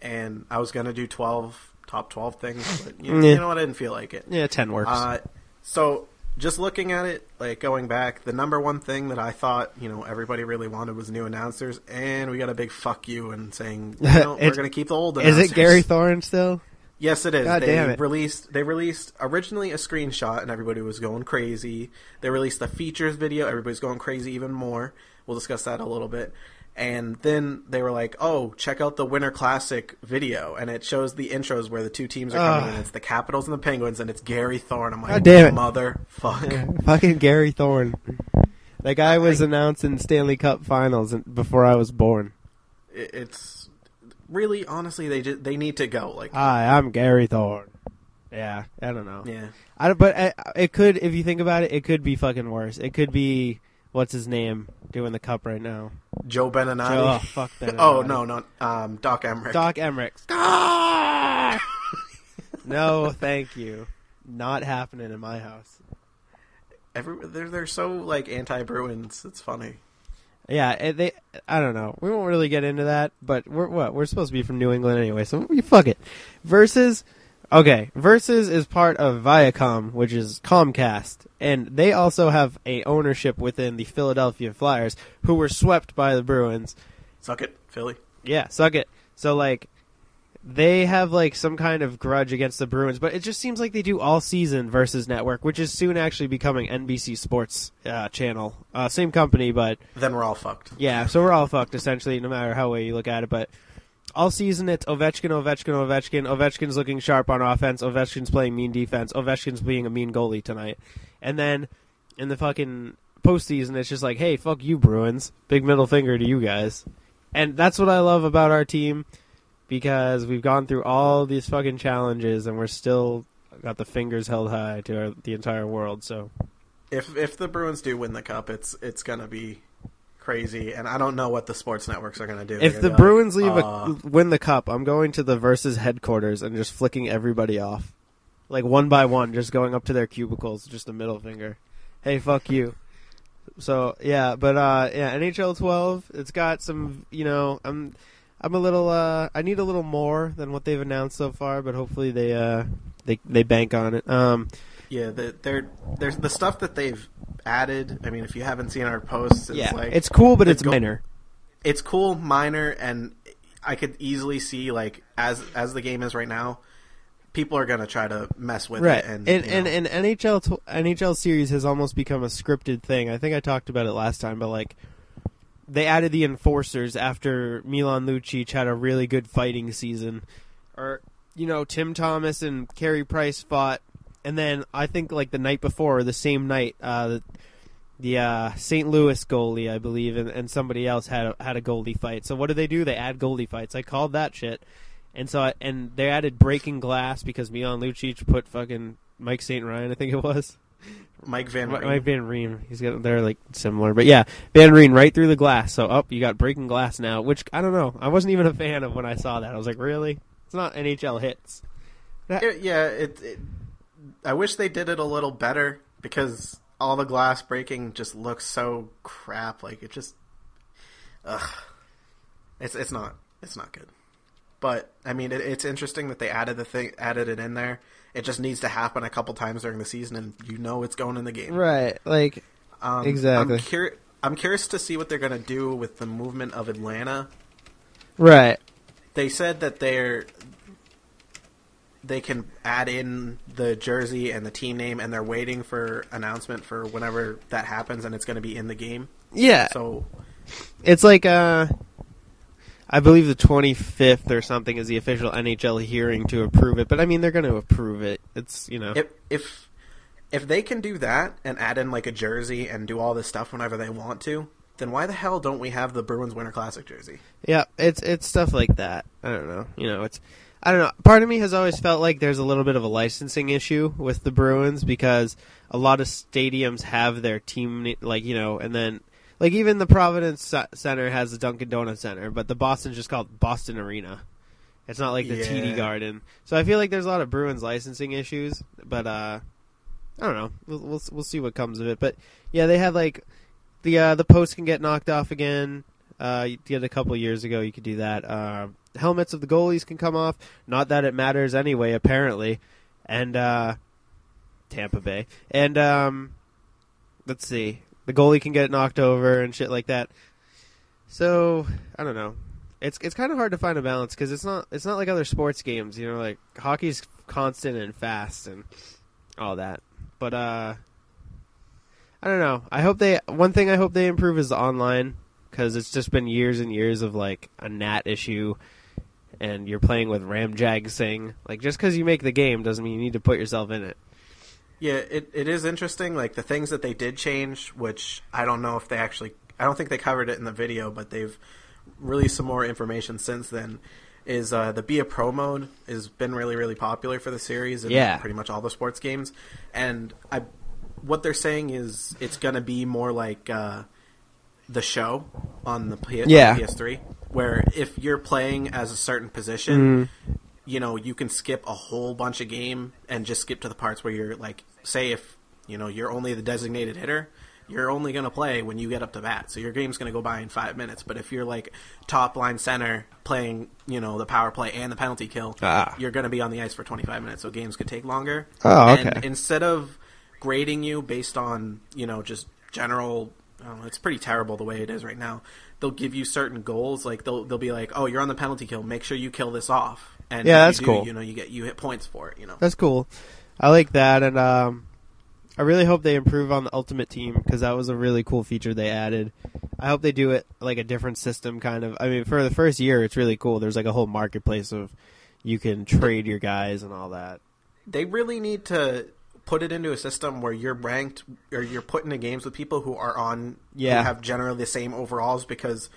and I was gonna do 12 top 12 things, but you, Yeah. you know what? I didn't feel like it. Yeah, ten works. Uh, so just looking at it, like going back, the number one thing that I thought you know everybody really wanted was new announcers, and we got a big fuck you and saying you know, we're gonna keep the old. Is it Gary Thorne still? Yes, it is. God they damn it. released they released originally a screenshot and everybody was going crazy. They released the features video, everybody's going crazy even more. We'll discuss that a little bit. And then they were like, "Oh, check out the Winter Classic video," and it shows the intros where the two teams are coming Ugh. in. Ah. It's the Capitals and the Penguins, and it's Gary Thorne. I'm like, God damn it. motherfuck. Fucking Gary Thorne. That guy was announced in Stanley Cup Finals before I was born. It's really, honestly, they just, they need to go. Like, Hi, I'm Gary Thorne. Yeah, I don't know. yeah, I don't, but I, it could, if you think about it, it could be fucking worse. It could be what's his name doing the cup right now. Joe Beninati. Oh fuck that. oh no, not um, Doc Emrick. Doc Emrick. no, thank you. Not happening in my house. Every, they're they're so like anti Bruins. It's funny. Yeah, they. I don't know. We won't really get into that, but we're what we're supposed to be from New England anyway, so we fuck it. Versus, okay, Versus is part of Viacom, which is Comcast, and they also have a ownership within the Philadelphia Flyers, who were swept by the Bruins. Suck it, Philly. Yeah, suck it. So like, they have like some kind of grudge against the Bruins, but it just seems like they do all season versus network, which is soon actually becoming NBC Sports uh, channel. Uh, same company, but Then we're all fucked. yeah, so we're all fucked essentially, no matter how way you look at it. But all season it's Ovechkin, Ovechkin, Ovechkin. Ovechkin's looking sharp on offense. Ovechkin's playing mean defense. Ovechkin's being a mean goalie tonight. And then in the fucking postseason, it's just like, hey, fuck you, Bruins. Big middle finger to you guys. And that's what I love about our team because we've gone through all these fucking challenges and we're still got the fingers held high to our, the entire world. So If if the Bruins do win the cup, it's it's gonna be crazy, and I don't know what the sports networks are gonna do. If the Bruins like, leave "Uh, a, win the cup, I'm going to the versus headquarters and just flicking everybody off, like one by one, just going up to their cubicles, just a middle finger. Hey, fuck you. So yeah, but uh, yeah, NHL 12. It's got some, you know, I'm, I'm a little, uh, I need a little more than what they've announced so far, but hopefully they, uh, they, they bank on it. Um, yeah, the, they're there's the stuff that they've added. I mean, if you haven't seen our posts, it's yeah, like it's cool, but it's go- minor. it's cool, minor, and I could easily see like as as the game is right now, people are gonna try to mess with right it, and and and, and NHL tw- NHL series has almost become a scripted thing. I think I talked about it last time, but like they added the enforcers after Milan Lucic had a really good fighting season, or you know Tim Thomas and Carey Price fought, and then I think like the night before or the same night, uh, the, the uh, St. Louis goalie, I believe, and, and somebody else had a, had a goalie fight. So what do they do? They add goalie fights. I called that shit. And so, I, and they added breaking glass because Milan Lucic put fucking Mike St. Ryan, I think it was. Mike Van Ryn. Mike Van Ryn. He's got they're like similar, but yeah, Van Ryn right through the glass. So up, you got breaking glass now. Which I don't know. I wasn't even a fan of when I saw that. I was like, really? It's not NHL hits. It- yeah, it, it. I wish they did it a little better because all the glass breaking just looks so crap. Like it just, ugh. It's it's not it's not good. But I mean, it, it's interesting that they added the thing, added it in there. It just needs to happen a couple times during the season, and you know it's going in the game. Right. Like Um, Exactly. I'm, I'm curious to see what they're going to do with the movement of Atlanta. right. They said that they're they can add in the jersey and the team name, and they're waiting for announcement for whenever that happens, and it's going to be in the game. Yeah. So It's like uh I believe the 25th or something is the official NHL hearing to approve it, but I mean they're going to approve it. It's, you know. if if if they can do that and add in like a jersey and do all this stuff whenever they want to, then why the hell don't we have the Bruins Winter Classic jersey? Yeah, it's it's stuff like that. I don't know. You know, it's I don't know. Part of me has always felt like there's a little bit of a licensing issue with the Bruins because a lot of stadiums have their team like, you know, and then like even the Providence Center has the Dunkin' Donuts Center, but the Boston's just called Boston Arena. It's not like the Yeah. TD Garden. So I feel like there's a lot of Bruins licensing issues, but uh I don't know. We'll, we'll we'll see what comes of it. But yeah, they had like the uh, the post can get knocked off again. Uh, you did a couple years ago. You could do that. Uh, helmets of the goalies can come off. Not that it matters anyway, apparently. And uh, Tampa Bay. And um, let's see, the goalie can get knocked over and shit like that. So I don't know. It's it's kind of hard to find a balance because it's not it's not like other sports games. You know, like hockey's constant and fast and all that. But uh, I don't know. I hope they. One thing I hope they improve is the online because it's just been years and years of like a NAT issue, and you're playing with Ramjag Singh. Like just because you make the game doesn't mean you need to put yourself in it. Yeah, it, it is interesting. Like the things that they did change, which I don't know if they actually. I don't think they covered it in the video, but they've released some more information since then. Is uh, the Be a Pro mode has been really really popular for the series and Yeah. pretty much all the sports games, and I what they're saying is it's going to be more like uh, the show on the P- on Yeah. PS3, where if you're playing as a certain position, Mm-hmm. you know, you can skip a whole bunch of game and just skip to the parts where you're like, say if you know you're only the designated hitter, you're only going to play when you get up to bat. So your game's going to go by in five minutes. But if you're like top line center playing, you know, the power play and the penalty kill, Ah. you're going to be on the ice for 25 minutes. So games could take longer. Oh, okay. And instead of grading you based on you know just general, know, it's pretty terrible the way it is right now. They'll give you certain goals, like they'll they'll be like, oh, you're on the penalty kill, make sure you kill this off. And Yeah, that's you do, cool. You know, you get you hit points for it. You know, That's cool. I like that, and um, I really hope they improve on the Ultimate Team because that was a really cool feature they added. I hope they do it like a different system, kind of. I mean, for the first year, it's really cool. There's like a whole marketplace of you can trade your guys and all that. they really need to put it into a system where you're ranked or you're put into games with people who are on Yeah. who have generally the same overalls because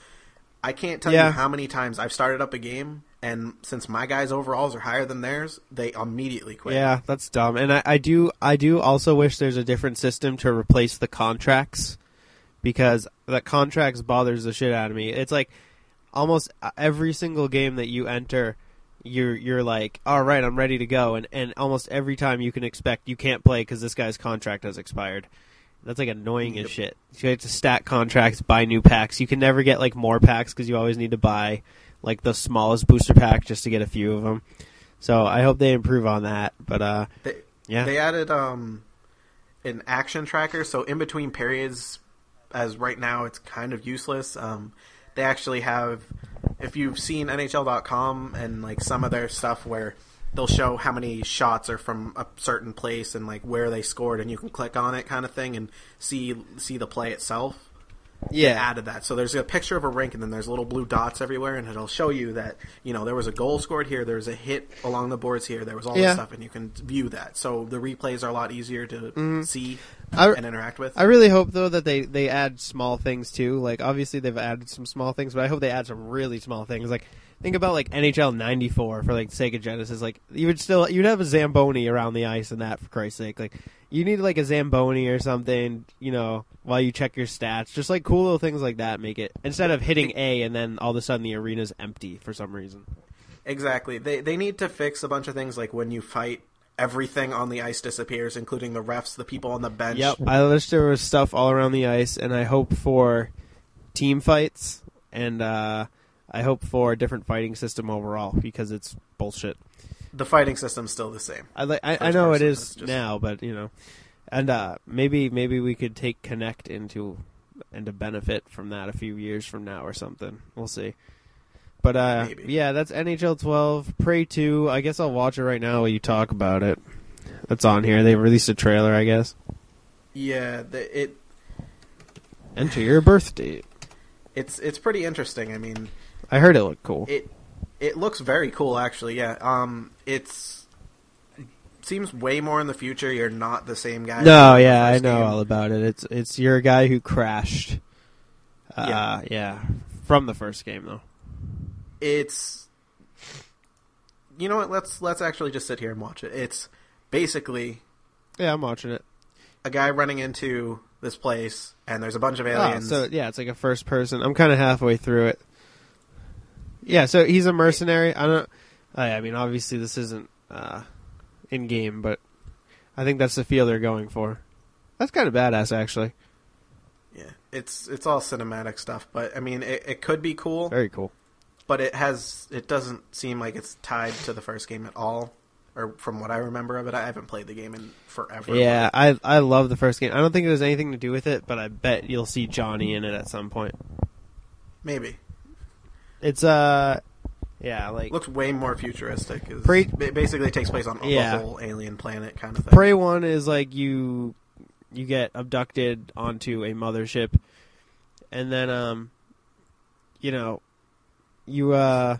I can't tell Yeah. you how many times I've started up a game and since my guys' overalls are higher than theirs, they immediately quit. Yeah, that's dumb. And I, I do I do also wish there's a different system to replace the contracts because the contracts bothers the shit out of me. It's like almost uh, every single game that you enter you're you're like, all right, I'm ready to go, and and almost every time you can expect you can't play because this guy's contract has expired. That's like annoying as shit. You have to stack contracts, buy new packs. You can never get like more packs because you always need to buy like the smallest booster pack just to get a few of them. So I hope they improve on that. But uh, They, yeah, They added um an action tracker, so in between periods, as right now it's kind of useless. Um, they actually have, if you've seen NHL.com and like some of their stuff where they'll show how many shots are from a certain place and like where they scored, and you can click on it, kind of thing, and see see the play itself. Yeah, Added that, so there's a picture of a rink, and then there's little blue dots everywhere, and it'll show you that you know there was a goal scored here, there was a hit along the boards here, there was all Yeah. this stuff, and you can view that. So the replays are a lot easier to see Mm-hmm. I- and interact with. I really hope though that they they add small things too. Like obviously they've added some small things, but I hope they add some really small things. Like think about like NHL '94 for like Sega Genesis. Like you would still you'd have a Zamboni around the ice and that for Christ's sake. Like you need like a Zamboni or something. You know while you check your stats, just like cool little things like that make it instead of hitting A and then all of a sudden the arena's empty for some reason. exactly. They they need to fix a bunch of things, like when you fight, everything on the ice disappears, including the refs, the people on the bench. Yep. I wish there was stuff all around the ice, and I hope for team fights, and uh, I hope for a different fighting system overall because it's bullshit. The fighting system's still the same. I like. I, I know it is just- now, but you know, and uh, maybe maybe we could take Kinect into and to benefit from that a few years from now or something. We'll see. But uh, Maybe. yeah, that's NHL 12. Prey 2. I guess I'll watch it right now while you talk about it. That's on here. They released a trailer, I guess. Yeah, the, it Enter your birth date. it's it's pretty interesting. I mean, I heard it looked cool. it it looks very cool actually yeah um it's seems way more in the future you're not the same guy No, yeah, I know game. all about it. It's it's you're a guy who crashed. Uh, Yeah. yeah, from the first game though. it's you know what let's let's actually just sit here and watch it it's basically Yeah, I'm watching it. a guy running into this place and there's a bunch of Oh, aliens so yeah, it's like a first person. I'm kind of halfway through it. Yeah, so he's a mercenary. I don't. I, mean, obviously this isn't uh, in game, but I think that's the feel they're going for. That's kind of badass, actually. Yeah, it's it's all cinematic stuff, but I mean, it, it could be cool, Very cool. but it has it doesn't seem like it's tied to the first game at all, or from what I remember of it. I haven't played the game in forever. Yeah, I I love the first game. I don't think it has anything to do with it, but I bet you'll see Johnny in it at some point. maybe It's uh, yeah, like looks way more futuristic. Is ba- basically takes place on Yeah. the whole alien planet kind of thing. Prey One is like you you get abducted onto a mothership, and then um, you know, you uh,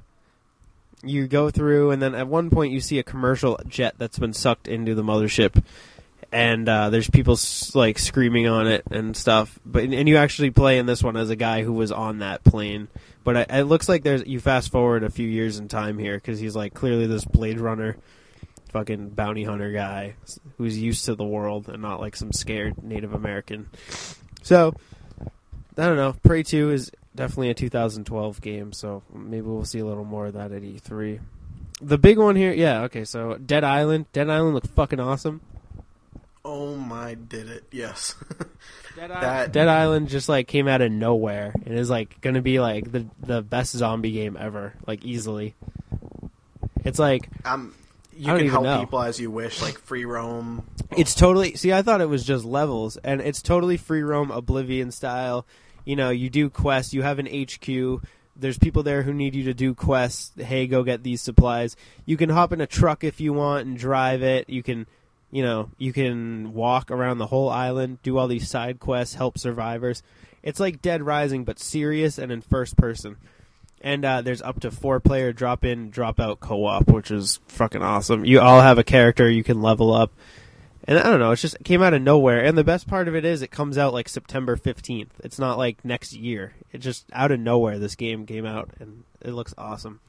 you go through, and then at one point you see a commercial jet that's been sucked into the mothership, and uh, there's people like screaming on it and stuff. But and you actually play in this one as a guy who was on that plane. But it, it looks like there's you fast forward a few years in time here because he's like clearly this Blade Runner fucking bounty hunter guy who's used to the world and not like some scared Native American. So I don't know. Prey Two is definitely a 2012 game, so maybe we'll see a little more of that at E3. The big one here, yeah, okay. So Dead Island, Dead Island looked fucking awesome. Oh my, did it? Yes. Dead, That- Dead Island just like came out of nowhere and is like going to be like the the best zombie game ever, like easily. It's like um, you I don't can even help know. people as you wish, like free roam. It's totally see. I thought it was just levels, and it's totally free roam Oblivion style. You know, you do quests. You have an HQ. There's people there who need you to do quests. Hey, go get these supplies. You can hop in a truck if you want and drive it. You can, you know, you can walk around the whole island, do all these side quests, help survivors. It's like Dead Rising, but serious and in first person. And uh, there's up to four player drop in, drop out co op, which is fucking awesome. You all have a character you can level up. And I don't know, just it came out of nowhere. And the best part of it is it comes out like September 15th. It's not like next year. It just out of nowhere this game came out and it looks awesome.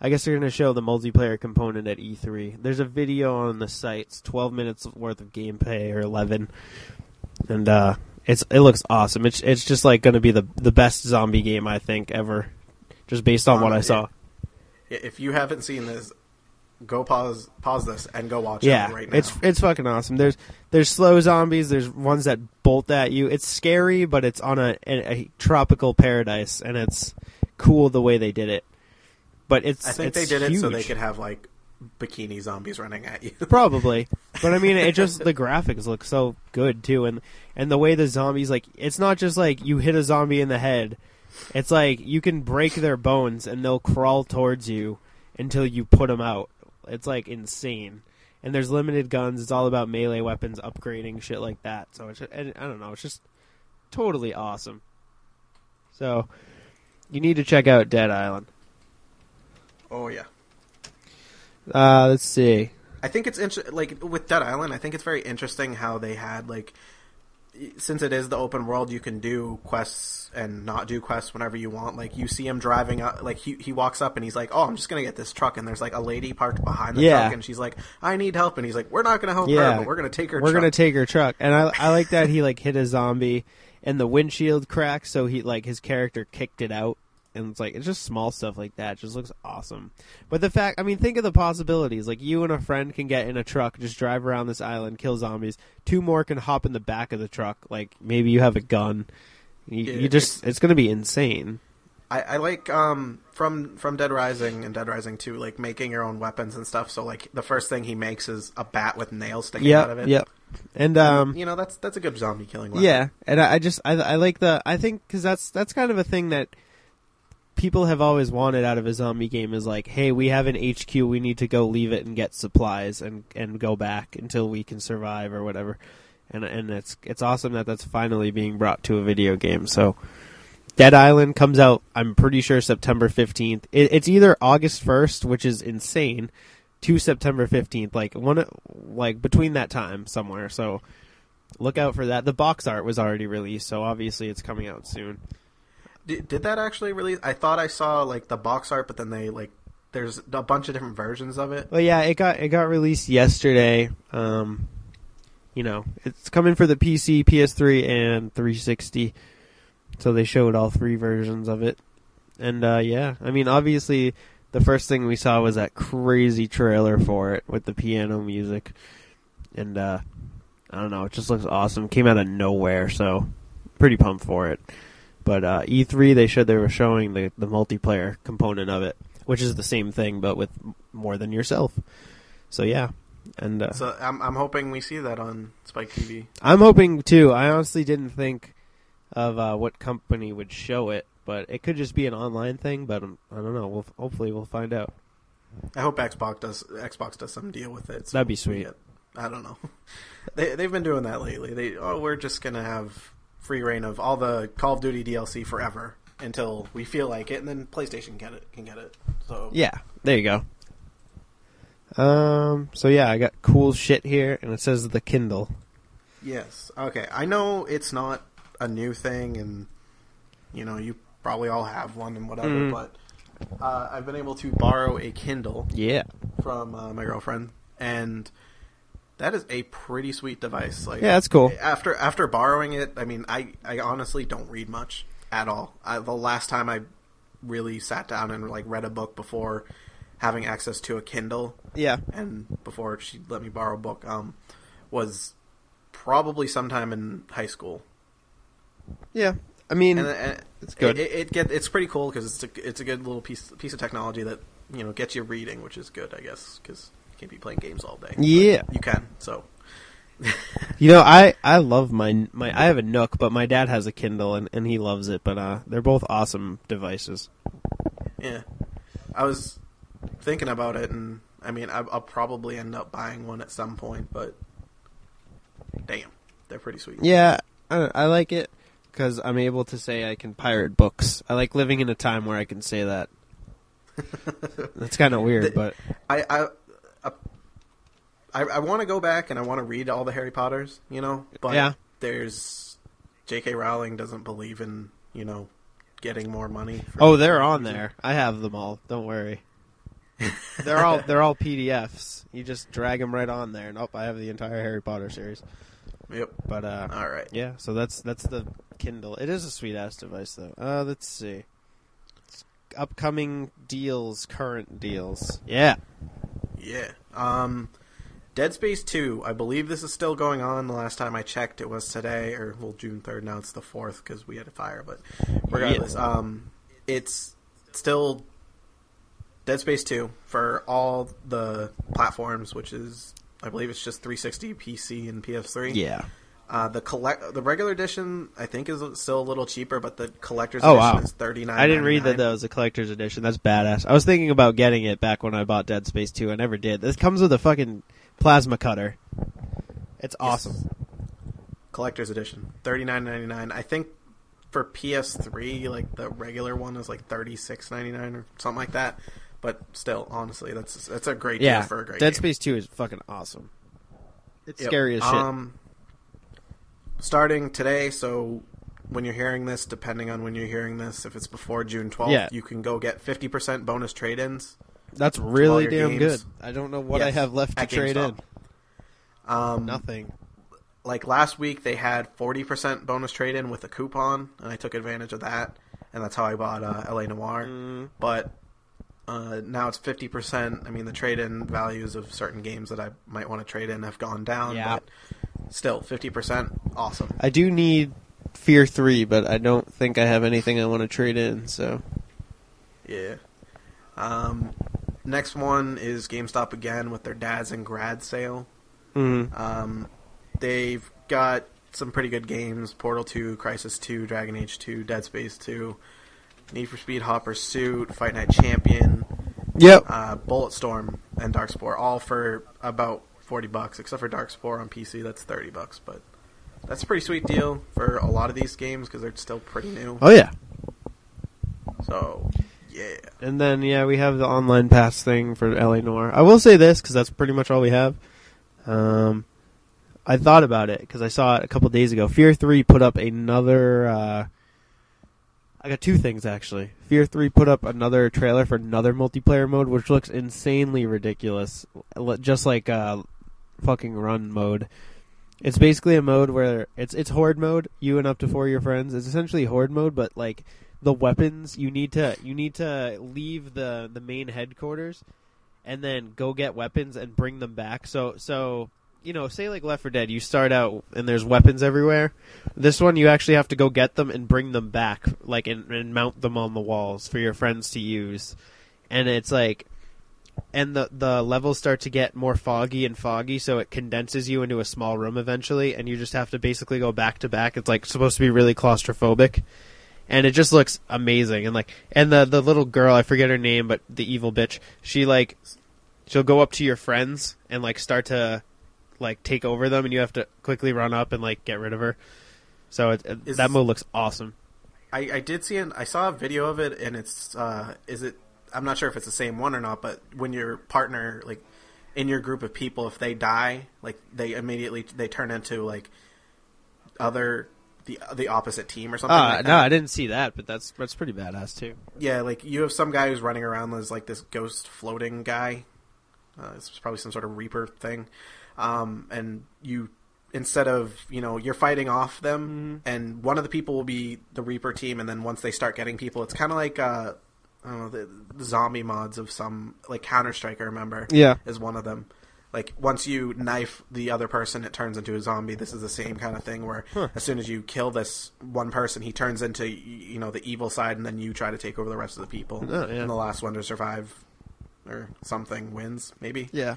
I guess they're going to show the multiplayer component at E3. There's a video on the site. It's 12 minutes worth of gameplay or 11. And uh it's it looks awesome. It's it's just like going to be the the best zombie game I think ever just based on what I saw. Yeah, If you haven't seen this, go pause pause this and go watch Yeah, it right now. it's it's fucking awesome. There's there's slow zombies. There's ones that bolt at you. It's scary, but it's on a, a, a tropical paradise, and it's cool the way they did it. But it's I think it's they did it so they could have like bikini zombies running at you. probably. But I mean, it just the graphics look so good too, and and the way the zombies like it's not just like you hit a zombie in the head. It's like you can break their bones and they'll crawl towards you until you put them out. It's like insane. And there's limited guns. It's all about melee weapons, upgrading shit like that. So it's and I don't know. It's just totally awesome. So you need to check out Dead Island. Oh yeah. Uh, let's see. I think it's inter- like with Dead Island. I think it's very interesting how they had like, since it is the open world, you can do quests and not do quests whenever you want. Like you see him driving up, like he he walks up and he's like, "Oh, I'm just gonna get this truck," and there's like a lady parked behind the Yeah. truck, and she's like, "I need help," and he's like, "We're not gonna help Yeah. her, but we're gonna take her." Truck. We're truck. gonna take her truck, and I I like that he like hit a zombie, and the windshield cracked, so he like his character kicked it out, and it's like it's just small stuff like that. It just looks awesome. But the fact, I mean, think of the possibilities. Like you and a friend can get in a truck, just drive around this island, kill zombies. Two more can hop in the back of the truck. Like maybe you have a gun. You, Yeah, you just it's gonna be insane. I, I like um from from Dead Rising and Dead Rising Two, like making your own weapons and stuff. So like the first thing he makes is a bat with nails sticking out of it. yep. And um, you know that's that's a good zombie killing weapon. Yeah, and I, I just I, I like the I think because that's that's kind of a thing that people have always wanted out of a zombie game is like, hey, we have an HQ, we need to go leave it and get supplies and and go back until we can survive or whatever. And and it's it's awesome that that's finally being brought to a video game. So. Dead Island comes out, I'm pretty sure September 15th. It, it's either August 1st, which is insane, to September 15th, like one like between that time somewhere. So look out for that. The box art was already released, so obviously it's coming out soon. Did, that actually release? I thought I saw like the box art, but then they like there's a bunch of different versions of it. Well, yeah, it got it got released yesterday. Um, you know, it's coming for the PC, PS3, and 360. So they showed all three versions of it, and uh, yeah, I mean, obviously, the first thing we saw was that crazy trailer for it with the piano music, and uh, I don't know, it just looks awesome. Came out of nowhere, so pretty pumped for it. But uh, E3, they showed they were showing the the multiplayer component of it, which is the same thing but with more than yourself. So yeah, and uh, So I'm I'm hoping we see that on Spike TV. I'm hoping too. I honestly didn't think of uh, what company would show it, but it could just be an online thing. But um, I don't know. We'll hopefully we'll find out. I hope Xbox does Xbox does some deal with it. so That'd be sweet. get- I don't know. they they've been doing that lately. They oh we're just gonna have free reign of all the Call of Duty DLC forever until we feel like it, and then PlayStation can get it. Can get it. So Yeah, there you go. Um. So yeah, I got cool shit here, and it says the Kindle. Yes. Okay. I know it's not a new thing, and you know you probably all have one and whatever. Mhm. But uh, I've been able to borrow a Kindle Yeah. from uh, my girlfriend, and that is a pretty sweet device. Like, Yeah, that's cool. After after borrowing it, I mean, I I honestly don't read much at all. I, the last time I really sat down and like read a book before having access to a Kindle Yeah. and before she let me borrow a book um was probably sometime in high school Yeah. I mean, and, and It's good. it, it, get it's pretty cool because it's a, it's a good little piece piece of technology that you know gets you reading which is good i guess because can't be playing games all day Yeah. you can so you know, I I love my my. I have a Nook, but my dad has a Kindle, and, and he loves it. But uh, they're both awesome devices. yeah i was thinking about it and i mean I, i'll probably end up buying one at some point but damn they're pretty sweet Yeah, I, I like it because I'm able to say I can pirate books. I like living in a time where I can say that. That's kind of weird, The- but I I I, I want to go back and I want to read all the Harry Potters, you know, but Yeah. there's J.K. Rowling doesn't believe in you know getting more money. oh, they're on there. I have them all. Don't worry. they're all they're all PDFs. You just drag them right on there. Nope, I have the entire Harry Potter series. Yep. But uh, All right. yeah, so that's that's the Kindle. It is a sweet ass device though. Uh, let's see. It's Upcoming deals, current deals. Yeah. Yeah. Um, Dead Space Two. I believe this is still going on. The last time I checked, it was today, or well, June third. Now it's the fourth because we had a fire. But regardless, um, it's still Dead Space Two for all the platforms, which is I believe it's just 360, PC, and PS3. Yeah. Uh, the collect the regular edition I think is still a little cheaper, but the collector's Oh, edition wow. is thirty nine. I didn't read that that was a collector's edition. That's badass. I was thinking about getting it back when I bought Dead Space 2. I never did. This comes with a fucking plasma cutter. It's awesome. collector's edition, thirty nine ninety nine. I think for PS3, like the regular one is like thirty six ninety nine or something like that. But still, honestly, that's that's a great Yeah. deal for a great Dead game. Space 2 is fucking awesome. It's Yep. scary as shit. Um, starting today, so when you're hearing this, depending on when you're hearing this, if it's before June 12th, Yeah. you can go get 50% bonus trade ins. That's really damn games. good. I don't know what I have left to trade in. Um, Nothing. like last week, they had 40% bonus trade in with a coupon, and I took advantage of that, and that's how I bought uh, LA Noire. Mm, But uh, now it's 50%. I mean, the trade in values of certain games that I might want to trade in have gone down, Yeah. but still, 50%, awesome. I do need Fear 3, but I don't think I have anything I want to trade in, so. Yeah. Um, next one is GameStop again with their Dads and Grad sale. Mm. Um, they've got some pretty good games: Portal Two, Crysis Two, Dragon Age Two, Dead Space Two, Need for Speed Hot Pursuit, Fight Night Champion, Yep. uh, Bulletstorm, and Darkspore, all for about forty bucks, except for Darkspore on PC, that's thirty bucks. But that's a pretty sweet deal for a lot of these games because they're still pretty new. Oh, yeah. So, yeah. And then, yeah, we have the online pass thing for LA Noire. I will say this, because that's pretty much all we have. Um, I thought about it, because I saw it a couple days ago. Fear 3 put up another. Uh, I got two things, actually. Fear 3 put up another trailer for another multiplayer mode, which looks insanely ridiculous. Just like uh, fucking run mode. It's basically a mode where it's it's horde mode. You and up to four of your friends. It's essentially horde mode, but like the weapons you need to you need to leave the the main headquarters and then go get weapons and bring them back. So so you know, say like Left 4 Dead, you start out and there's weapons everywhere. This one, you actually have to go get them and bring them back, like and, and mount them on the walls for your friends to use. And it's like, and the the levels start to get more foggy and foggy, so it condenses you into a small room eventually, and you just have to basically go back to back. It's like supposed to be really claustrophobic and it just looks amazing. And like and the the little girl i forget her name but the evil bitch she like she'll go up to your friends and like start to like take over them and you have to quickly run up and like get rid of her. So it, it- Is- that mode looks awesome. I, I did see an I saw a video of it and it's uh is it I'm not sure if it's the same one or not, but when your partner like in your group of people if they die, like they immediately they turn into like other the the opposite team or something uh, like no i didn't see that but that's that's pretty badass too Yeah, like you have some guy who's running around as like this ghost floating guy. Uh, it's probably some sort of Reaper thing, um, and you instead of you know you're fighting off them, and one of the people will be the Reaper team, and then once they start getting people, it's kind of like uh, I don't know the, the zombie mods of some like Counter Strike. I remember yeah is one of them. Like once you knife the other person, it turns into a zombie. This is the same kind of thing where Huh. as soon as you kill this one person, he turns into you know the evil side, and then you try to take over the rest of the people. Oh, yeah. And the last one to survive or something wins. Maybe yeah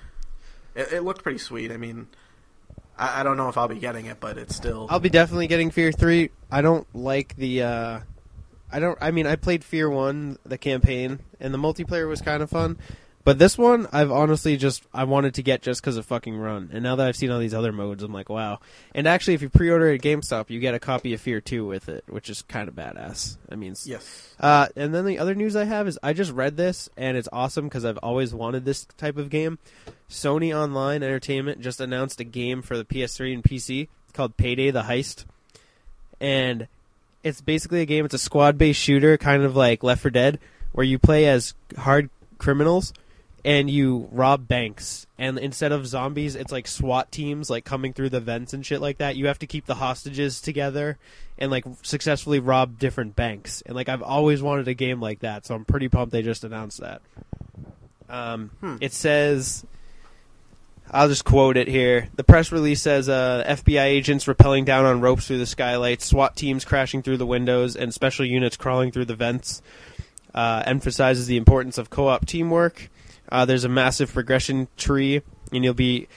it, it looked pretty sweet. I mean, I, I don't know if I'll be getting it, but it's still I'll be definitely getting Fear Three. I don't like the. uh I don't. I mean, I played Fear One, the campaign, and the multiplayer was kind of fun. But this one, I've honestly just I wanted to get just because of fucking Run, and now that I've seen all these other modes, I'm like, wow. And actually, if you pre-order at GameStop, you get a copy of Fear Two with it, which is kind of badass. I mean, yes. uh, and then the other news I have is I just read this and it's awesome because I've always wanted this type of game. Sony Online Entertainment just announced a game for the PS3 and PC. It's called Payday the Heist, and it's basically a game. It's a squad-based shooter, kind of like Left 4 Dead, where you play as hard criminals and you rob banks. And instead of zombies, it's like SWAT teams like coming through the vents and shit like that. You have to keep the hostages together and like successfully rob different banks. And like I've always wanted a game like that, so I'm pretty pumped they just announced that. Um, Hmm. It says, I'll just quote it here. The press release says uh, FBI agents rappelling down on ropes through the skylights, SWAT teams crashing through the windows, and special units crawling through the vents. Uh, emphasizes the importance of co-op teamwork. Uh, there's a massive progression tree, and you'll be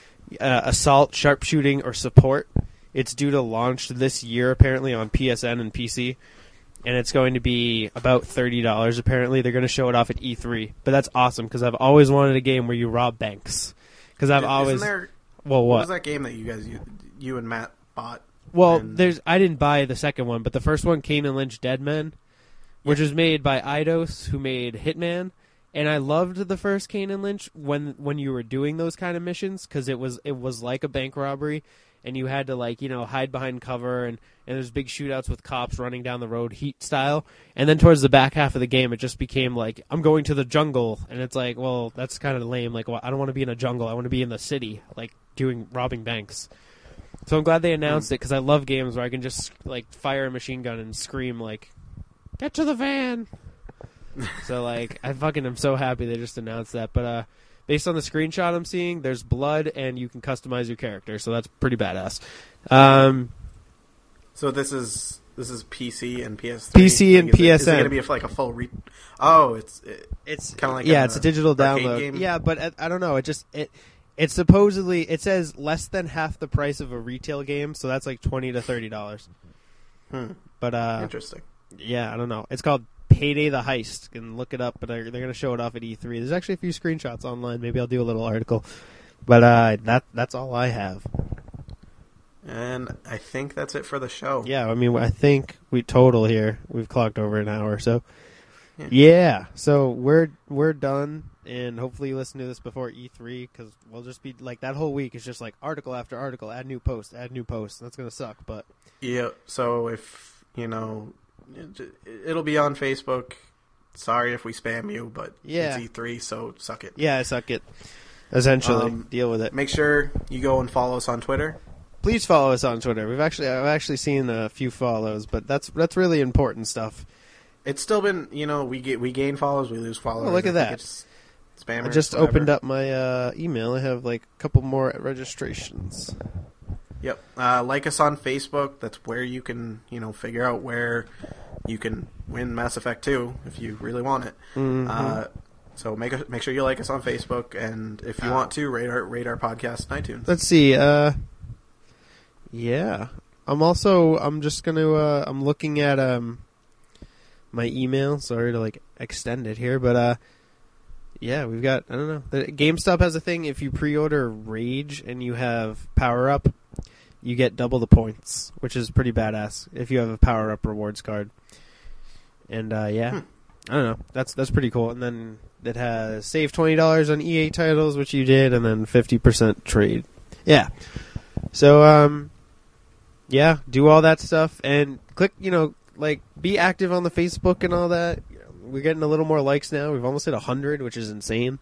uh, assault, sharpshooting, or support. It's due to launch this year, apparently, on PSN and PC. And it's going to be about thirty dollars. Apparently, they're going to show it off at E3. But that's awesome because I've always wanted a game where you rob banks. Because I've Isn't always there well, what? what? was that game that you guys you, you and Matt bought? Well, And- there's I didn't buy the second one, but the first one, Kane and Lynch Dead Men, which was made by Eidos, who made Hitman, and I loved the first Kane and Lynch when when you were doing those kind of missions because it was it was like a bank robbery, and you had to like you know hide behind cover and and there's big shootouts with cops running down the road heat style, and then towards the back half of the game, it just became like I'm going to the jungle, and it's like well that's kind of lame. Like well, I don't want to be in a jungle, I want to be in the city, like doing robbing banks. So I'm glad they announced mm. it because I love games where I can just like fire a machine gun and scream like, "Get to the van!" so like I fucking am so happy they just announced that. But uh, based on the screenshot I'm seeing, there's blood and you can customize your character, so that's pretty badass. Um, So this is this is PC and PS3. PC and Like, is it- Is it going to be a, like a full re? Oh, it's it, it's Kinda like yeah, a it's a digital download. game? Yeah, but I, I don't know. It just it it supposedly it says less than half the price of a retail game, so that's like twenty to thirty dollars. hmm, But uh, interesting. Yeah, I don't know. It's called Payday the Heist. You can look it up, but they're, they're going to show it off at E3. There's actually a few screenshots online. Maybe I'll do a little article. But uh, that that's all I have. And I think that's it for the show. Yeah, I mean, I think we total here we've clocked over an hour. So Yeah. yeah, so we're we're done, and hopefully you listen to this before E3 because we'll just be like that whole week is just like article after article, add new post, add new post. That's gonna suck, but Yeah. So if you know, it'll be on Facebook. Sorry if we spam you, but Yeah. it's E3, so suck it. yeah, I suck it. Essentially, Um, deal with it. Make sure you go and follow us on Twitter. please follow us on Twitter. We've actually I've actually seen a few follows, but that's that's really important stuff. It's still been, you know, we get we gain followers, we lose followers. Oh, look at I that. Spammers. I just whatever. opened up my uh, email. I have like a couple more registrations. Yep. Uh, like us on Facebook. That's where you can, you know, figure out where you can win Mass Effect 2 if you really want it. Mhm. Uh, so make a, make sure you like us on Facebook, and if you want to, rate our rate our podcast on iTunes. Let's see. Uh, yeah, I'm also. I'm just gonna. Uh, I'm looking at um my email. Sorry to like extend it here, but uh, yeah, we've got. I don't know. The GameStop has a thing. If you pre-order Rage and you have Power Up, you get double the points, which is pretty badass. If you have a Power Up rewards card, and uh, yeah, Hmm. I don't know. That's that's pretty cool. And then it has save twenty dollars on EA titles, which you did, and then fifty percent trade. Yeah. So um, yeah, do all that stuff and click. You know, like be active on the Facebook and all that. We're getting a little more likes now. We've almost hit hundred, which is insane.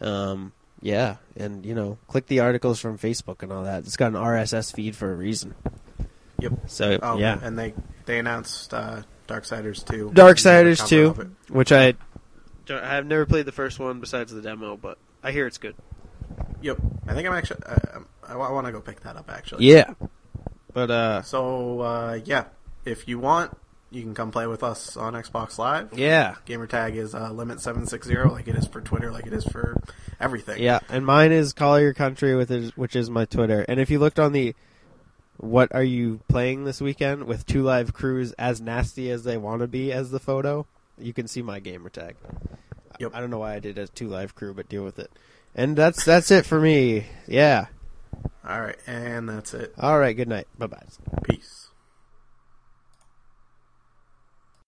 Um, yeah, and you know, click the articles from Facebook and all that. It's got an RSS feed for a reason. Yep. So Oh, yeah, And they they announced uh, Darksiders 2. Darksiders Cover 2. which I I have never played the first one besides the demo, but I hear it's good. Yep. I think I'm actually. Uh, I, want to go pick that up actually. Yeah, but uh, So uh, yeah, if you want, you can come play with us on Xbox Live. yeah, Gamer tag is uh, limit seven six zero, like it is for Twitter, like it is for everything. yeah, and mine is Call Your Country, with his, which is my Twitter. And if you looked on the what are you playing this weekend with two live crews as nasty as they want to be as the photo, you can see my gamer tag. Yep. I don't know why I did a two live crew, but deal with it. And that's that's it for me. Yeah. All right, and that's it. All right. Good night. Bye bye. Peace.